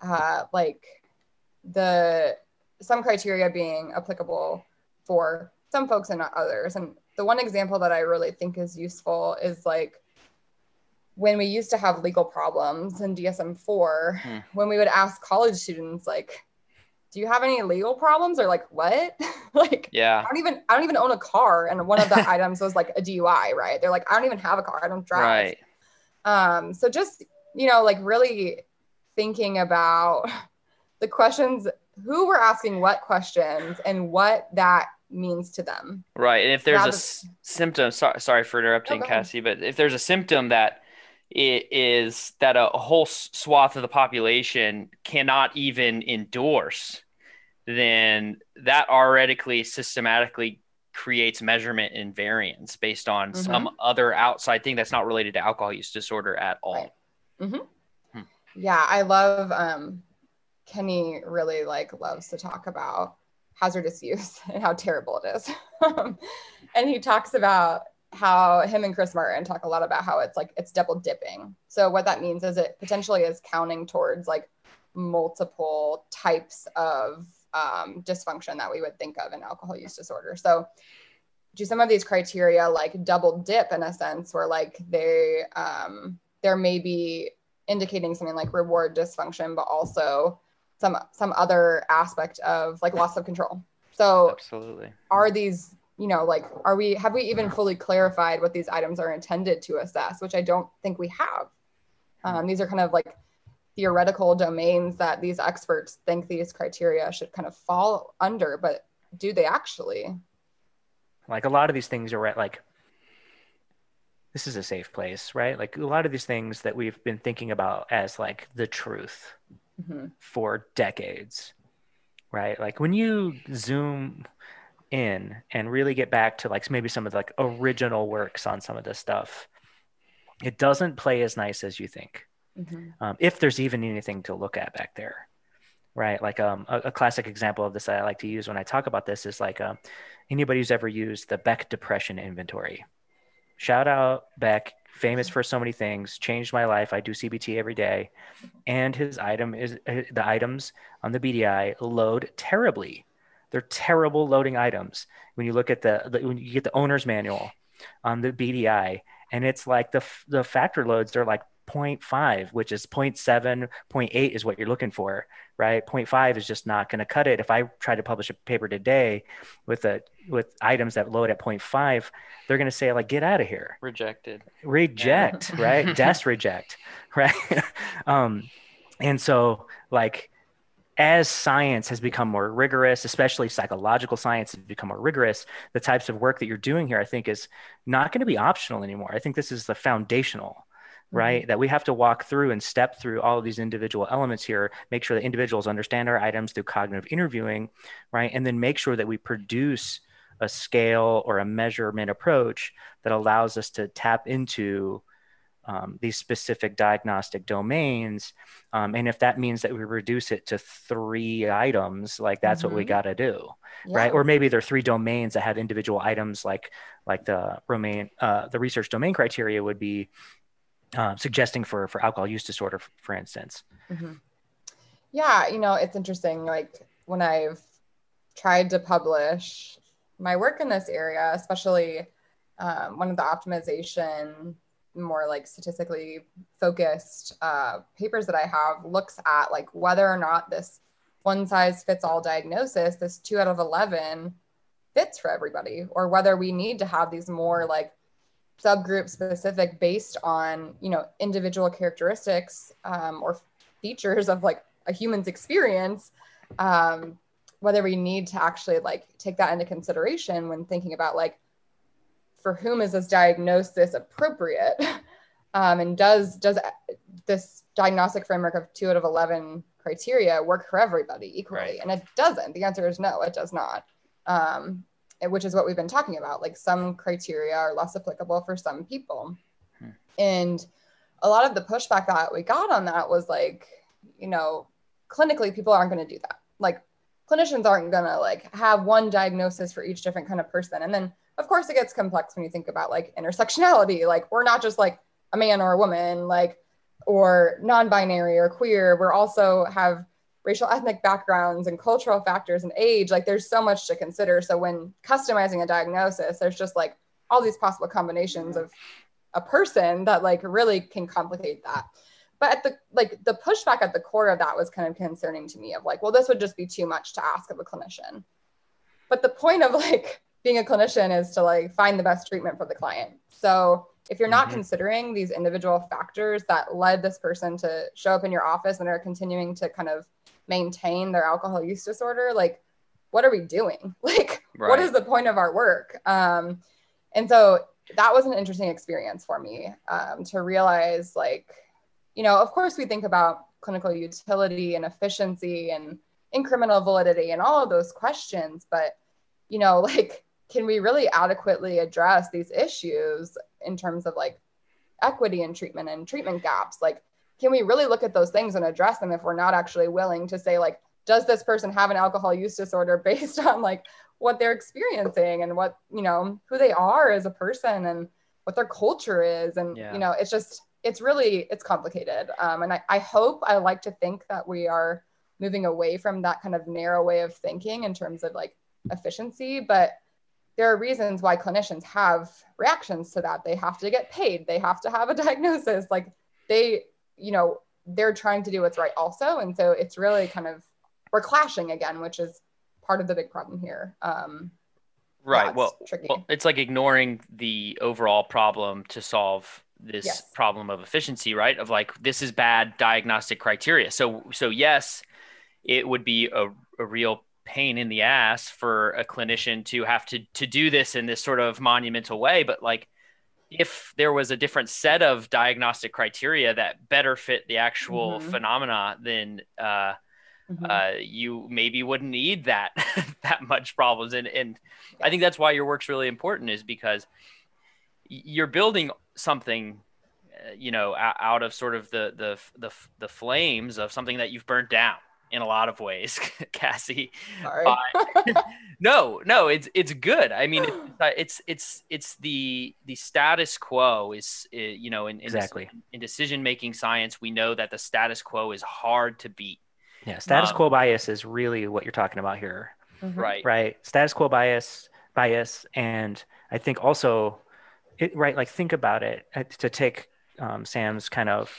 uh, like the some criteria being applicable for some folks and not others. And the one example that I really think is useful is like when we used to have legal problems in DSM-4, hmm. when we would ask college students like, do you have any legal problems or like what? Like yeah. I don't even i don't even own a car and one of the items was like a dui right? They're like i don't even have a car i don't drive. Right. Um so just you know like really thinking about the questions who we're asking what questions and what that means to them. Right and if there's Rather, a s- symptom sorry, sorry for interrupting oh, cassie but if there's a symptom that it is that a whole swath of the population cannot even endorse, then that already systematically creates measurement invariance based on mm-hmm. some other outside thing that's not related to alcohol use disorder at all. Right. Mm-hmm. Hmm. Yeah, I love um, Kenny. Really like loves to talk about hazardous use and how terrible it is, and he talks about how him and Chris Martin talk a lot about how it's like it's double dipping. So what that means is it potentially is counting towards like multiple types of um, dysfunction that we would think of in alcohol use disorder. So do some of these criteria like double dip in a sense where like they um, there may be indicating something like reward dysfunction but also some some other aspect of like loss of control so absolutely are these you know like are we have we even fully clarified what these items are intended to assess which i don't think we have um, these are kind of like theoretical domains that these experts think these criteria should kind of fall under but do they actually like a lot of these things are at like this is a safe place, right? Like a lot of these things that we've been thinking about as like the truth mm-hmm. for decades, right? Like when you zoom in and really get back to like maybe some of the like original works on some of this stuff, it doesn't play as nice as you think. Mm-hmm. Um, if there's even anything to look at back there, right? Like um, a, a, classic example of this that I like to use when I talk about this is like uh, anybody who's ever used the Beck Depression Inventory. Shout out Beck, famous for so many things, changed my life. I do CBT every day, and his item is uh, the items on the BDI load terribly. They're terrible loading items. When you look at the, the when you get the owner's manual on the BDI, and it's like the the factor loads they're like 0.5 which is 0.7 0.8 is what you're looking for right? 0.5 is just not going to cut it. If i try to publish a paper today with a with items that load at 0.5 they're going to say like get out of here. Rejected. Reject yeah. right? Des reject right? Um and so like as science has become more rigorous, especially psychological science has become more rigorous, the types of work that you're doing here, I think, is not going to be optional anymore. I think this is the foundational right? Mm-hmm. That we have to walk through and step through all of these individual elements here, make sure that individuals understand our items through cognitive interviewing, right? And then make sure that we produce a scale or a measurement approach that allows us to tap into um, these specific diagnostic domains. Um, and if that means that we reduce it to three items, like that's mm-hmm. what we mm-hmm. got to do, yeah. right? Or maybe there are three domains that have individual items, like like the domain, uh, the research domain criteria would be uh, suggesting for for alcohol use disorder, for instance. Mm-hmm. Yeah, you know, it's interesting. Like when I've tried to publish my work in this area, especially um, one of the optimization, more like statistically focused uh, papers that I have, looks at like whether or not this one size fits all diagnosis, this two out of 11 fits for everybody, or whether we need to have these more like subgroup specific based on you know individual characteristics um, or features of like a human's experience um, whether we need to actually like take that into consideration when thinking about like for whom is this diagnosis appropriate um, and does does this diagnostic framework of two out of 11 criteria work for everybody equally right. and it doesn't the answer is no it does not um, which is what we've been talking about. Like some criteria are less applicable for some people. Hmm. And a lot of the pushback that we got on that was like, you know, clinically, people aren't going to do that. Like clinicians aren't going to like have one diagnosis for each different kind of person. And then, of course, it gets complex when you think about like intersectionality. Like we're not just like a man or a woman, like or non-binary or queer. We're also have racial ethnic backgrounds and cultural factors and age like there's so much to consider so when customizing a diagnosis there's just like all these possible combinations of a person that like really can complicate that but at the like the pushback at the core of that was kind of concerning to me of like well this would just be too much to ask of a clinician but the point of like being a clinician is to like find the best treatment for the client so if you're not mm-hmm. considering these individual factors that led this person to show up in your office and are continuing to kind of maintain their alcohol use disorder like what are we doing like right. what is the point of our work um, and so that was an interesting experience for me um, to realize like you know of course we think about clinical utility and efficiency and incremental validity and all of those questions but you know like can we really adequately address these issues in terms of like equity in treatment and treatment gaps? Like can we really look at those things and address them if we're not actually willing to say like does this person have an alcohol use disorder based on like what they're experiencing and what you know who they are as a person and what their culture is? And yeah. you know it's just it's really it's complicated. Um, and I, I hope i like to think that we are moving away from that kind of narrow way of thinking in terms of like efficiency but there are reasons why clinicians have reactions to that. They have to get paid. They have to have a diagnosis. Like they, you know, they're trying to do what's right also. And so it's really kind of, we're clashing again, which is part of the big problem here. Um, right. Yeah, well, well, it's like ignoring the overall problem to solve this yes. problem of efficiency, right? Of like, this is bad diagnostic criteria. So, so yes, it would be a, a real pain in the ass for a clinician to have to to do this in this sort of monumental way but like if there was a different set of diagnostic criteria that better fit the actual mm-hmm. phenomena then uh, mm-hmm. uh, you maybe wouldn't need that that much problems and and i think that's why your work's really important is because you're building something uh, you know out of sort of the the the the flames of something that you've burnt down in a lot of ways, Cassie. Uh, no, no, it's it's good. I mean, it's uh, it's it's, it's the the status quo is uh, you know in, in exactly in decision making science we know that the status quo is hard to beat. Yeah, status um, quo bias is really what you're talking about here. Mm-hmm. Right. Right. Status quo bias bias and I think also it right like think about it to take um, Sam's kind of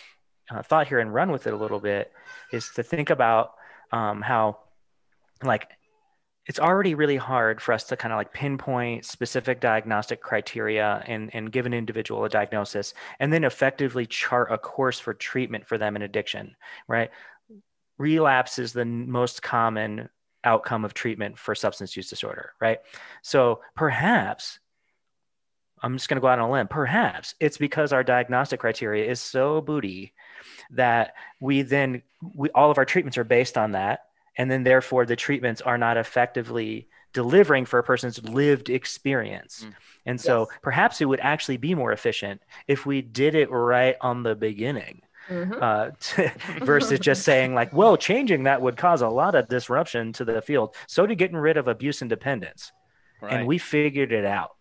uh, thought here and run with it a little bit is to think about um, how like it's already really hard for us to kind of like pinpoint specific diagnostic criteria and, and give an individual a diagnosis and then effectively chart a course for treatment for them in addiction, right? Relapse is the most common outcome of treatment for substance use disorder, right? So perhaps I'm just going to go out on a limb. Perhaps it's because our diagnostic criteria is so booty that we then we all of our treatments are based on that and then therefore the treatments are not effectively delivering for a person's lived experience mm. and so yes. perhaps it would actually be more efficient if we did it right on the beginning mm-hmm. uh, to, versus just saying like well changing that would cause a lot of disruption to the field so to getting rid of abuse and dependence right. and we figured it out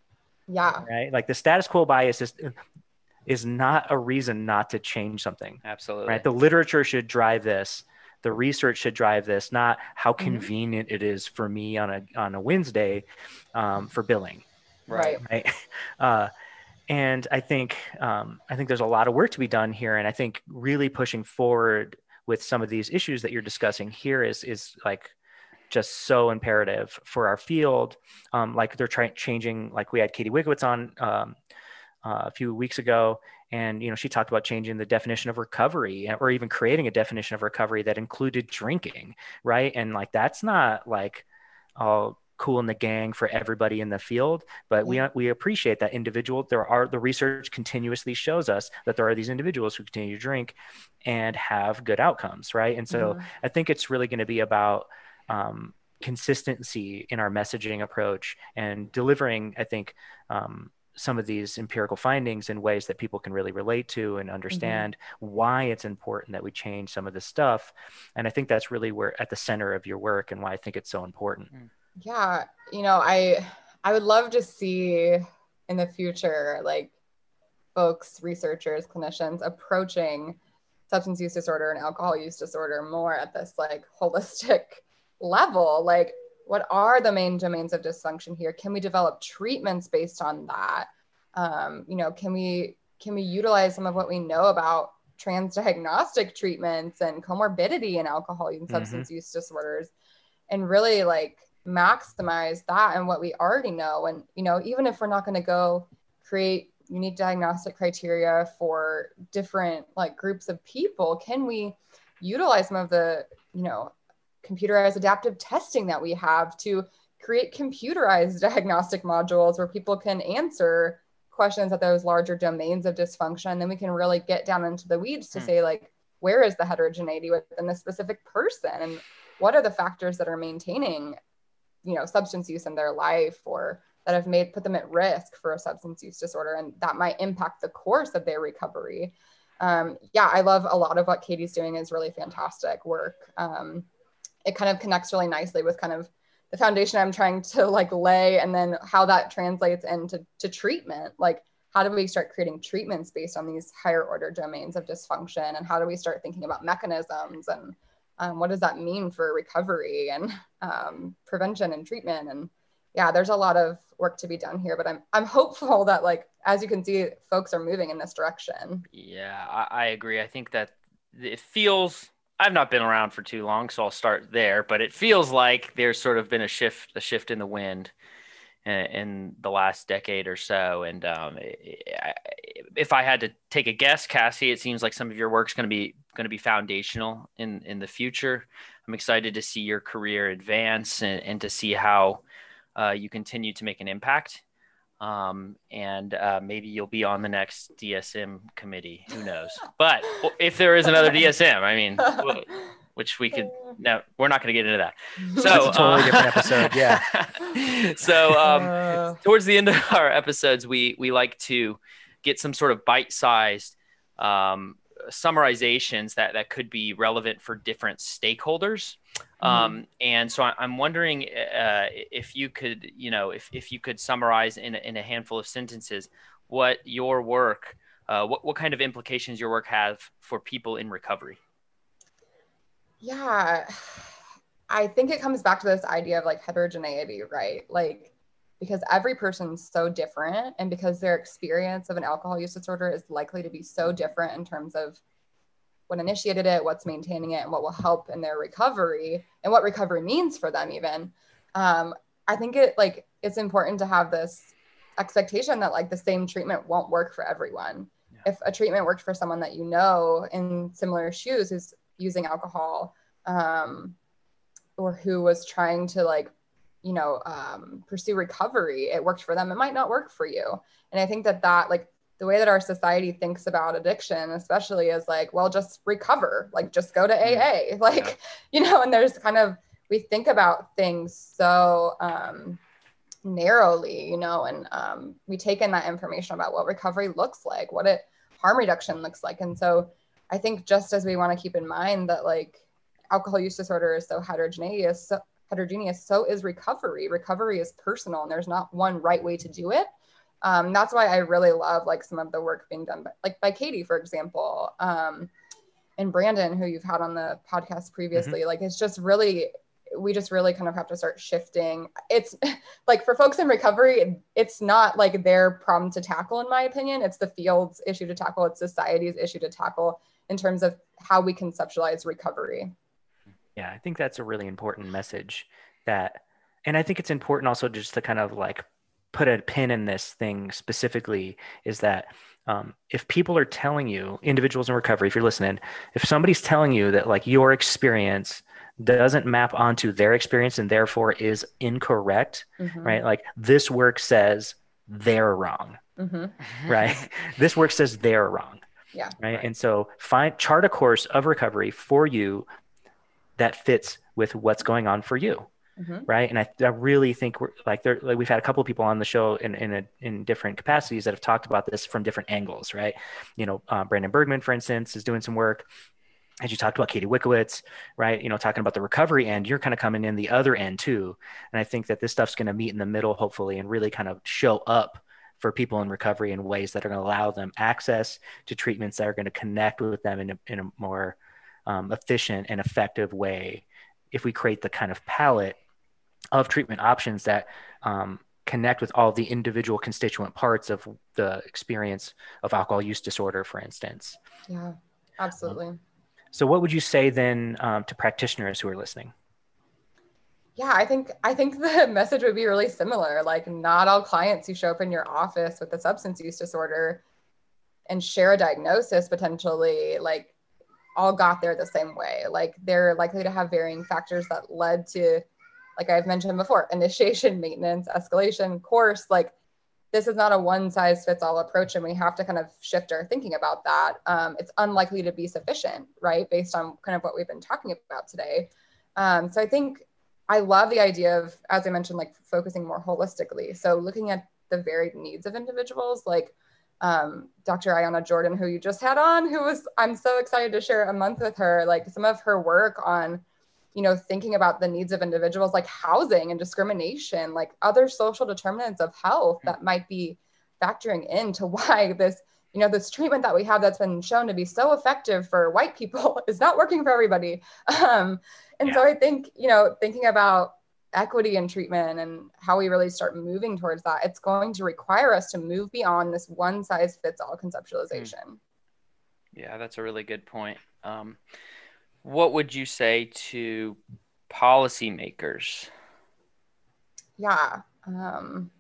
yeah right like the status quo bias is is not a reason not to change something. Absolutely. Right. The literature should drive this. The research should drive this, not how mm-hmm. convenient it is for me on a on a Wednesday um, for billing. Right. Right. Uh, and I think um, I think there's a lot of work to be done here, and I think really pushing forward with some of these issues that you're discussing here is is like just so imperative for our field. Um, like they're trying changing, like we had Katie Witkiewitz on um, uh, a few weeks ago, and you know she talked about changing the definition of recovery, or even creating a definition of recovery that included drinking, right? And like that's not like all cool in the gang for everybody in the field but we we appreciate that individual there are the research continuously shows us that there are these individuals who continue to drink and have good outcomes right and so mm-hmm. i think it's really going to be about um, consistency in our messaging approach and delivering i think um, some of these empirical findings in ways that people can really relate to and mm-hmm. understand mm-hmm. why it's important that we change some of this stuff and i think that's really where at the center of your work and why i think it's so important mm. yeah you know i i would love to see in the future like folks researchers clinicians approaching substance use disorder and alcohol use disorder more at this like holistic level like what are the main domains of dysfunction here can we develop treatments based on that um, you know can we can we utilize some of what we know about transdiagnostic treatments and comorbidity in alcohol and mm-hmm. substance mm-hmm. use disorders and really like maximize that and what we already know and you know even if we're not going to go create unique diagnostic criteria for different like groups of people can we utilize some of the you know computerized adaptive testing that we have to create computerized diagnostic modules where people can answer questions at those larger domains of dysfunction. Then we can really get down into the weeds to mm. say like where is the heterogeneity within the specific person? And what are the factors that are maintaining you know substance use in their life or that have made put them at risk for a substance use disorder and that might impact the course of their recovery? Um, yeah i love a lot of what katie's doing is really fantastic work. Um, it kind of connects really nicely with kind of the foundation I'm trying to like lay and then how that translates into to treatment. Like how do we start creating treatments based on these higher order domains of dysfunction and how do we start thinking about mechanisms and um, what does that mean for recovery and um, prevention and treatment and yeah there's a lot of work to be done here, but I'm I'm hopeful that like as you can see, folks are moving in this direction. Yeah, I, I agree. I think that it feels I've not been around for too long, so I'll start there. But it feels like there's sort of been a shift, a shift in the wind in, in the last decade or so. And um, if I had to take a guess, Cassie, it seems like some of your work's going to be going to be foundational in in the future. I'm excited to see your career advance and, and to see how uh, you continue to make an impact. Um, and uh, maybe you'll be on the next DSM committee. Who knows? But if there is another DSM, I mean, which we could. No, we're not going to get into that. So That's a totally uh, different episode. Yeah. so um, uh. towards the end of our episodes, we we like to get some sort of bite-sized um, summarizations that that could be relevant for different stakeholders. Mm-hmm. Um, and so I'm wondering uh, if you could, you know, if, if you could summarize in a, in a handful of sentences what your work, uh, what, what kind of implications your work have for people in recovery. Yeah, I think it comes back to this idea of like heterogeneity, right? Like, because every person's so different and because their experience of an alcohol use disorder is likely to be so different in terms of what initiated it, what's maintaining it, and what will help in their recovery and what recovery means for them even. Um, I think it like it's important to have this expectation that like the same treatment won't work for everyone. Yeah. If a treatment worked for someone that you know in similar shoes who's using alcohol, um, or who was trying to like, you know, um, pursue recovery, it worked for them. It might not work for you. And I think that that like the way that our society thinks about addiction especially is like well just recover like just go to aa like yeah. you know and there's kind of we think about things so um, narrowly you know and um, we take in that information about what recovery looks like what it harm reduction looks like. And so i think just as we want to keep in mind that like alcohol use disorder is so heterogeneous so heterogeneous so is recovery. Recovery is personal and there's not one right way to do it um, that's why I really love like some of the work being done by, like by Katie, for example, um, and Brandon, who you've had on the podcast previously. Mm-hmm. Like it's just really, we just really kind of have to start shifting. It's like for folks in recovery, it's not like their problem to tackle, in my opinion. It's the field's issue to tackle. It's society's issue to tackle in terms of how we conceptualize recovery. Yeah, I think that's a really important message that, and I think it's important also just to kind of like put a pin in this thing specifically is that um, if people are telling you individuals in recovery if you're listening if somebody's telling you that like your experience doesn't map onto their experience and therefore is incorrect mm-hmm. right like this work says they're wrong mm-hmm. right this work says they're wrong yeah right? right and so find chart a course of recovery for you that fits with what's going on for you Mm-hmm. right? And I, I really think we're like there like we've had a couple of people on the show in in a, in different capacities that have talked about this from different angles, right? You know, uh, Brandon Bergman, for instance, is doing some work. As you talked about Katie Witkiewitz, right? You know, talking about the recovery end, you're kind of coming in the other end too. And I think that this stuff's going to meet in the middle, hopefully, and really kind of show up for people in recovery in ways that are going to allow them access to treatments that are going to connect with them in a, in a more um, efficient and effective way if we create the kind of palette of treatment options that um, connect with all the individual constituent parts of the experience of alcohol use disorder, for instance. Yeah, absolutely. Um, so, what would you say then um, to practitioners who are listening? Yeah, I think I think the message would be really similar. Like, not all clients who show up in your office with a substance use disorder and share a diagnosis potentially like all got there the same way. Like, they're likely to have varying factors that led to like I've mentioned before, initiation, maintenance, escalation, course, like this is not a one size fits all approach. And we have to kind of shift our thinking about that. Um, it's unlikely to be sufficient, right? Based on kind of what we've been talking about today. Um, so I think I love the idea of, as I mentioned, like focusing more holistically. So looking at the varied needs of individuals, like um, Dr. Ayana Jordan, who you just had on, who was, I'm so excited to share a month with her, like some of her work on you know thinking about the needs of individuals like housing and discrimination like other social determinants of health hmm. that might be factoring into why this you know this treatment that we have that's been shown to be so effective for white people is not working for everybody um, and yeah. so i think you know thinking about equity in treatment and how we really start moving towards that, it's going to require us to move beyond this one size fits all conceptualization. Yeah, that's a really good point. Um, what would you say to policymakers? Yeah. Um,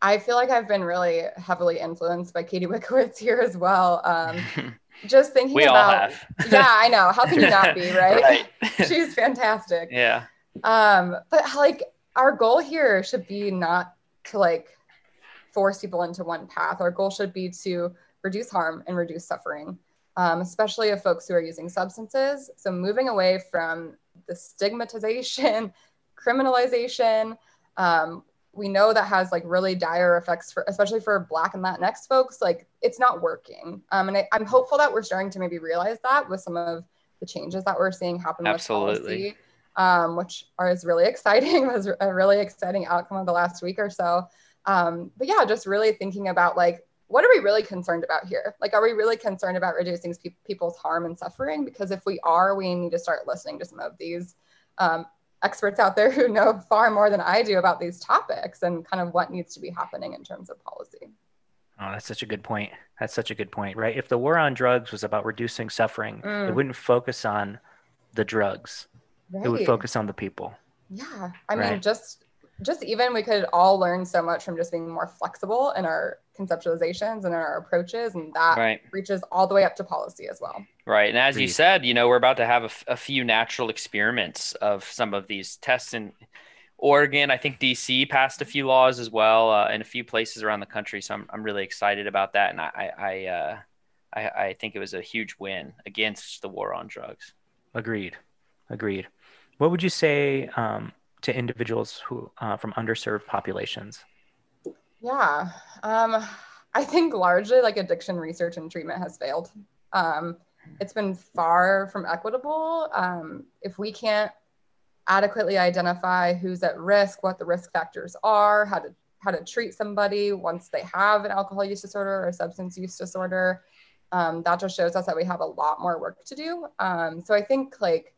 I feel like I've been really heavily influenced by Katie Witkiewitz here as well. Um, just thinking we about, yeah, I know. How can you not be, right? right. She's fantastic. Yeah. Um, but like our goal here should be not to like force people into one path. Our goal should be to reduce harm and reduce suffering, um, especially of folks who are using substances. So moving away from the stigmatization, criminalization. Um, we know that has like really dire effects for especially for black and latinx folks like it's not working um, and I, am hopeful that we're starting to maybe realize that with some of the changes that we're seeing happen Absolutely. with policy um, which are, is really exciting was a really exciting outcome of the last week or so um, but yeah just really thinking about like what are we really concerned about here like are we really concerned about reducing pe- people's harm and suffering because if we are we need to start listening to some of these um, experts out there who know far more than I do about these topics and kind of what needs to be happening in terms of policy. Oh, that's such a good point. That's such a good point, right? If the war on drugs was about reducing suffering, mm. it wouldn't focus on the drugs. Right. It would focus on the people. Yeah. I right. mean, just just even we could all learn so much from just being more flexible in our conceptualizations and in our approaches and that right. reaches all the way up to policy as well. Right and as you said you know we're about to have a, a few natural experiments of some of these tests in oregon. I think dc passed a few laws as well uh, in a few places around the country so i'm, I'm really excited about that and i I, uh, I i think it was a huge win against the war on drugs. Agreed. Agreed. What would you say um, to individuals who uh, from underserved populations yeah. Um, I think largely like addiction research and treatment has failed. Um, it's been far from equitable. Um, if we can't adequately identify who's at risk, what the risk factors are, how to how to treat somebody once they have an alcohol use disorder or substance use disorder, um, that just shows us that we have a lot more work to do. Um, so I think like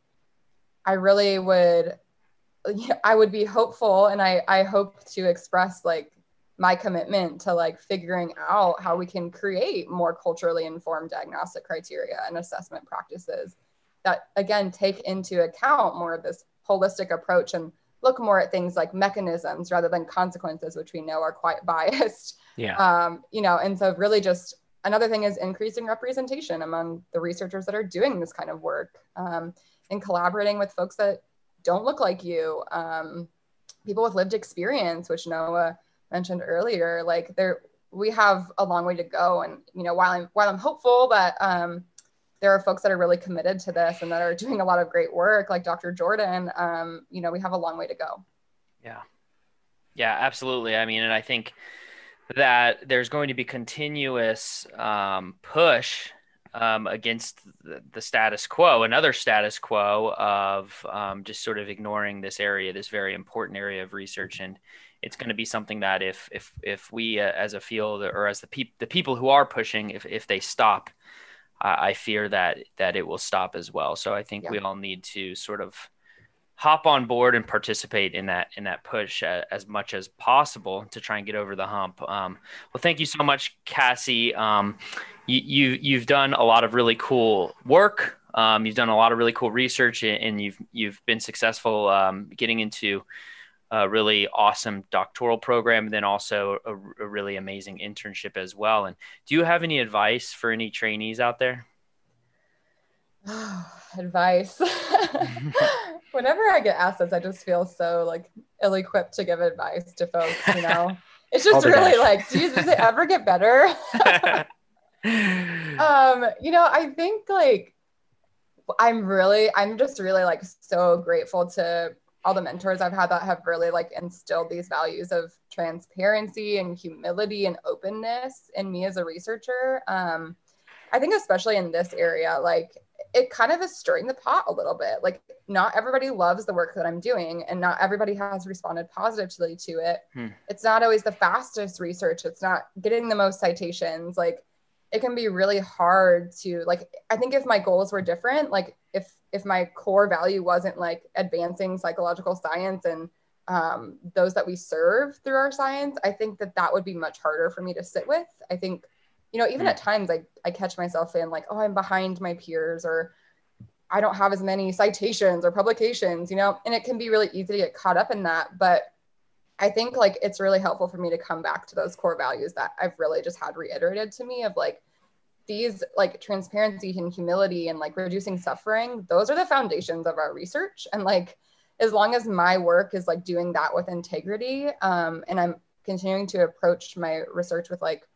I really would, I would be hopeful, and I I hope to express like my commitment to like figuring out how we can create more culturally informed diagnostic criteria and assessment practices that again take into account more of this holistic approach and look more at things like mechanisms rather than consequences which we know are quite biased. Yeah. Um, you know and so really just another thing is increasing representation among the researchers that are doing this kind of work um, and collaborating with folks that don't look like you um, people with lived experience which noah mentioned earlier, like there we have a long way to go. And you know, while I'm while I'm hopeful that um, there are folks that are really committed to this and that are doing a lot of great work, like Dr. Jordan, um, you know, we have a long way to go. Yeah, yeah, absolutely. I mean, and I think that there's going to be continuous um, push um, against the, the, status quo, another status quo of um, just sort of ignoring this area, this very important area of research. And it's going to be something that if if if we uh, as a field or as the people the people who are pushing if if they stop I fear that that it will stop as well. So i think yeah. we all need to sort of hop on board and participate in that in that push uh, as much as possible to try and get over the hump. Um, well thank you so much cassie. Um, you, you you've done a lot of really cool work. Um, you've done a lot of really cool research and you've you've been successful um, getting into a really awesome doctoral program and then also a, a, really amazing internship as well. And do you have any advice for any trainees out there? Oh, advice. Whenever I get asked this, I just feel so like ill-equipped to give advice to folks. You know, it's just really like, do you, does it ever get better? um, you know, I think like I'm really, I'm just really like so grateful to all the mentors I've had that have really like instilled these values of transparency and humility and openness in me as a researcher. Um, I think especially in this area, like it kind of is stirring the pot a little bit. Like not everybody loves the work that I'm doing and not everybody has responded positively to it. Hmm. It's not always the fastest research. It's not getting the most citations. Like it can be really hard to like i think if my goals were different like if if my core value wasn't like advancing psychological science and um, those that we serve through our science i think that that would be much harder for me to sit with i think you know even mm. at times I, I catch myself in like oh i'm behind my peers or i don't have as many citations or publications you know and it can be really easy to get caught up in that but I think like it's really helpful for me to come back to those core values that I've really just had reiterated to me of like these like transparency and humility and like reducing suffering, those are the foundations of our research. And like as long as my work is like doing that with integrity, um, and I'm continuing to approach my research with like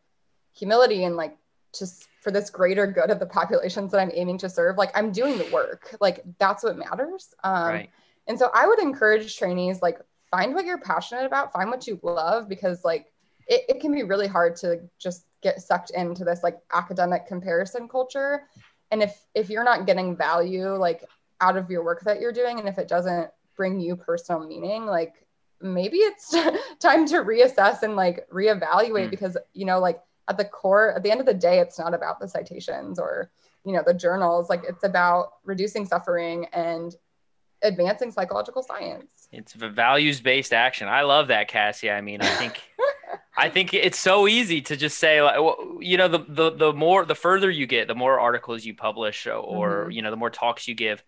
humility and like just for this greater good of the populations that I'm aiming to serve, like I'm doing the work. Like that's what matters. Um, right. And so I would encourage trainees like find what you're passionate about, find what you love, because like it, it can be really hard to just get sucked into this like academic comparison culture. And if if you're not getting value like out of your work that you're doing, and if it doesn't bring you personal meaning, like maybe it's time to reassess and like reevaluate mm. because you know like at the core at the end of the day it's not about the citations or you know the journals like it's about reducing suffering and advancing psychological science. It's a values based action. I love that, Cassie. I mean, I think. I think it's so easy to just say, like, you know, the, the the more the further you get, the more articles you publish, or mm-hmm. you know, the more talks you give.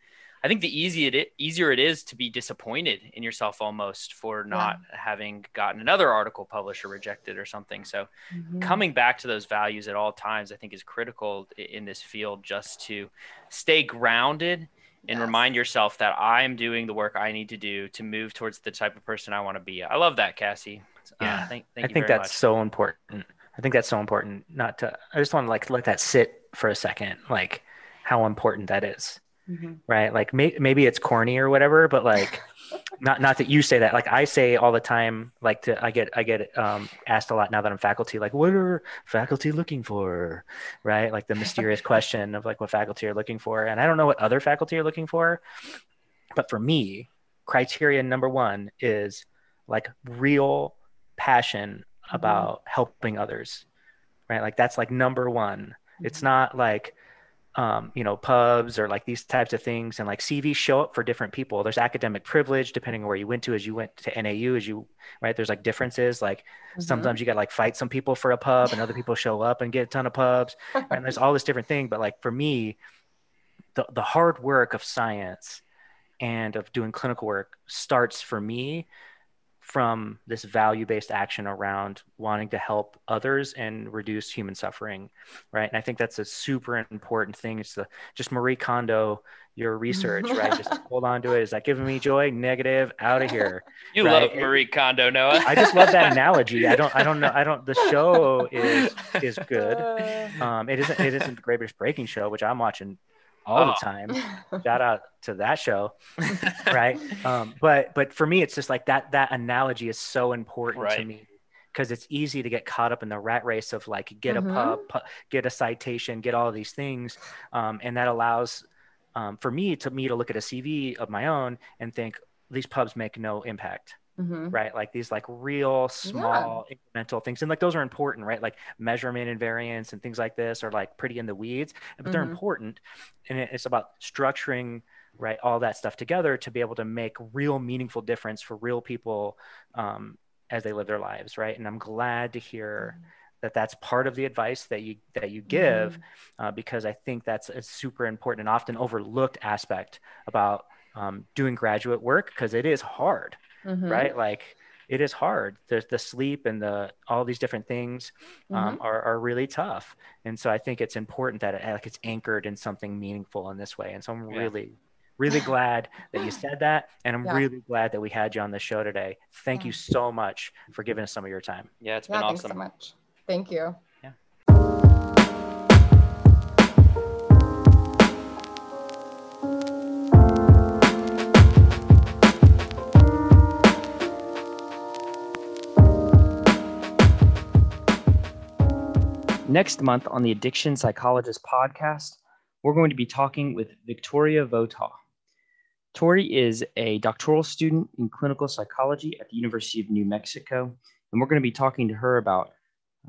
I think the easy it easier it is to be disappointed in yourself almost for not yeah. having gotten another article published or rejected or something. So mm-hmm. coming back to those values at all times, I think is critical in this field just to stay grounded and yes. remind yourself that I'm doing the work I need to do to move towards the type of person I want to be. I love that, Cassie. Yeah, uh, thank, thank I think that's much. so important. I think that's so important. Not to. I just want to like let that sit for a second, like how important that is, mm-hmm. right? Like may, maybe it's corny or whatever, but like not not that you say that like i say all the time like to i get i get um, asked a lot now that i'm faculty like what are faculty looking for right like the mysterious question of like what faculty are looking for and i don't know what other faculty are looking for but for me criteria number one is like real passion mm-hmm. about helping others right like that's like number one mm-hmm. it's not like um, you know, pubs or like these types of things. And like CVs show up for different people. There's academic privilege depending on where you went to. As you went to NAU, as you right, there's like differences. Like mm-hmm. sometimes you got like fight some people for a pub, and other people show up and get a ton of pubs. and there's all this different thing. But like for me, the the hard work of science and of doing clinical work starts for me from this value based action around wanting to help others and reduce human suffering right? And i think that's a super important thing. It's the just marie kondo your research right? Just hold on to it. Is that giving me joy? Negative. Out of here you right? love marie kondo noah. I just love that analogy. I don't i don't know. I don't the show is is good. Um it isn't it isn't the greatest breaking show which i'm watching all oh. the time. Shout out to that show, right? Um, but but for me, it's just like that. That analogy is so important right. to me because it's easy to get caught up in the rat race of like get mm-hmm. a pub, pu- get a citation, get all of these things, um, and that allows um, for me to me to look at a CV of my own and think these pubs make no impact mm-hmm. right? Like these like real small yeah. incremental things. And like those are important, right? Like measurement and variance and things like this are like pretty in the weeds, but mm-hmm. they're important. And it's about structuring right all that stuff together to be able to make real meaningful difference for real people um, as they live their lives right and i'm glad to hear mm-hmm. that that's part of the advice that you that you give mm-hmm. uh, because i think that's a super important and often overlooked aspect about um, doing graduate work because it is hard mm-hmm. right? Like it is hard. There's the sleep and the all these different things um, mm-hmm. are, are really tough. And so I think it's important that it, like it's anchored in something meaningful in this way. And so I'm yeah. really, really glad that you said that. And I'm yeah. really glad that we had you on the show today. Thank yeah. you so much for giving us some of your time. Yeah, it's been awesome. Thanks so much. Thank you. Next month on the Addiction Psychologist podcast, we're going to be talking with Victoria Votaw. Tori is a doctoral student in clinical psychology at the University of New Mexico, and we're going to be talking to her about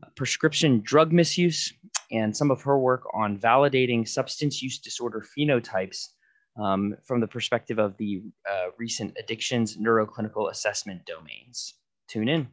uh, prescription drug misuse and some of her work on validating substance use disorder phenotypes um, from the perspective of the uh, recent addictions neuroclinical assessment domains. Tune in.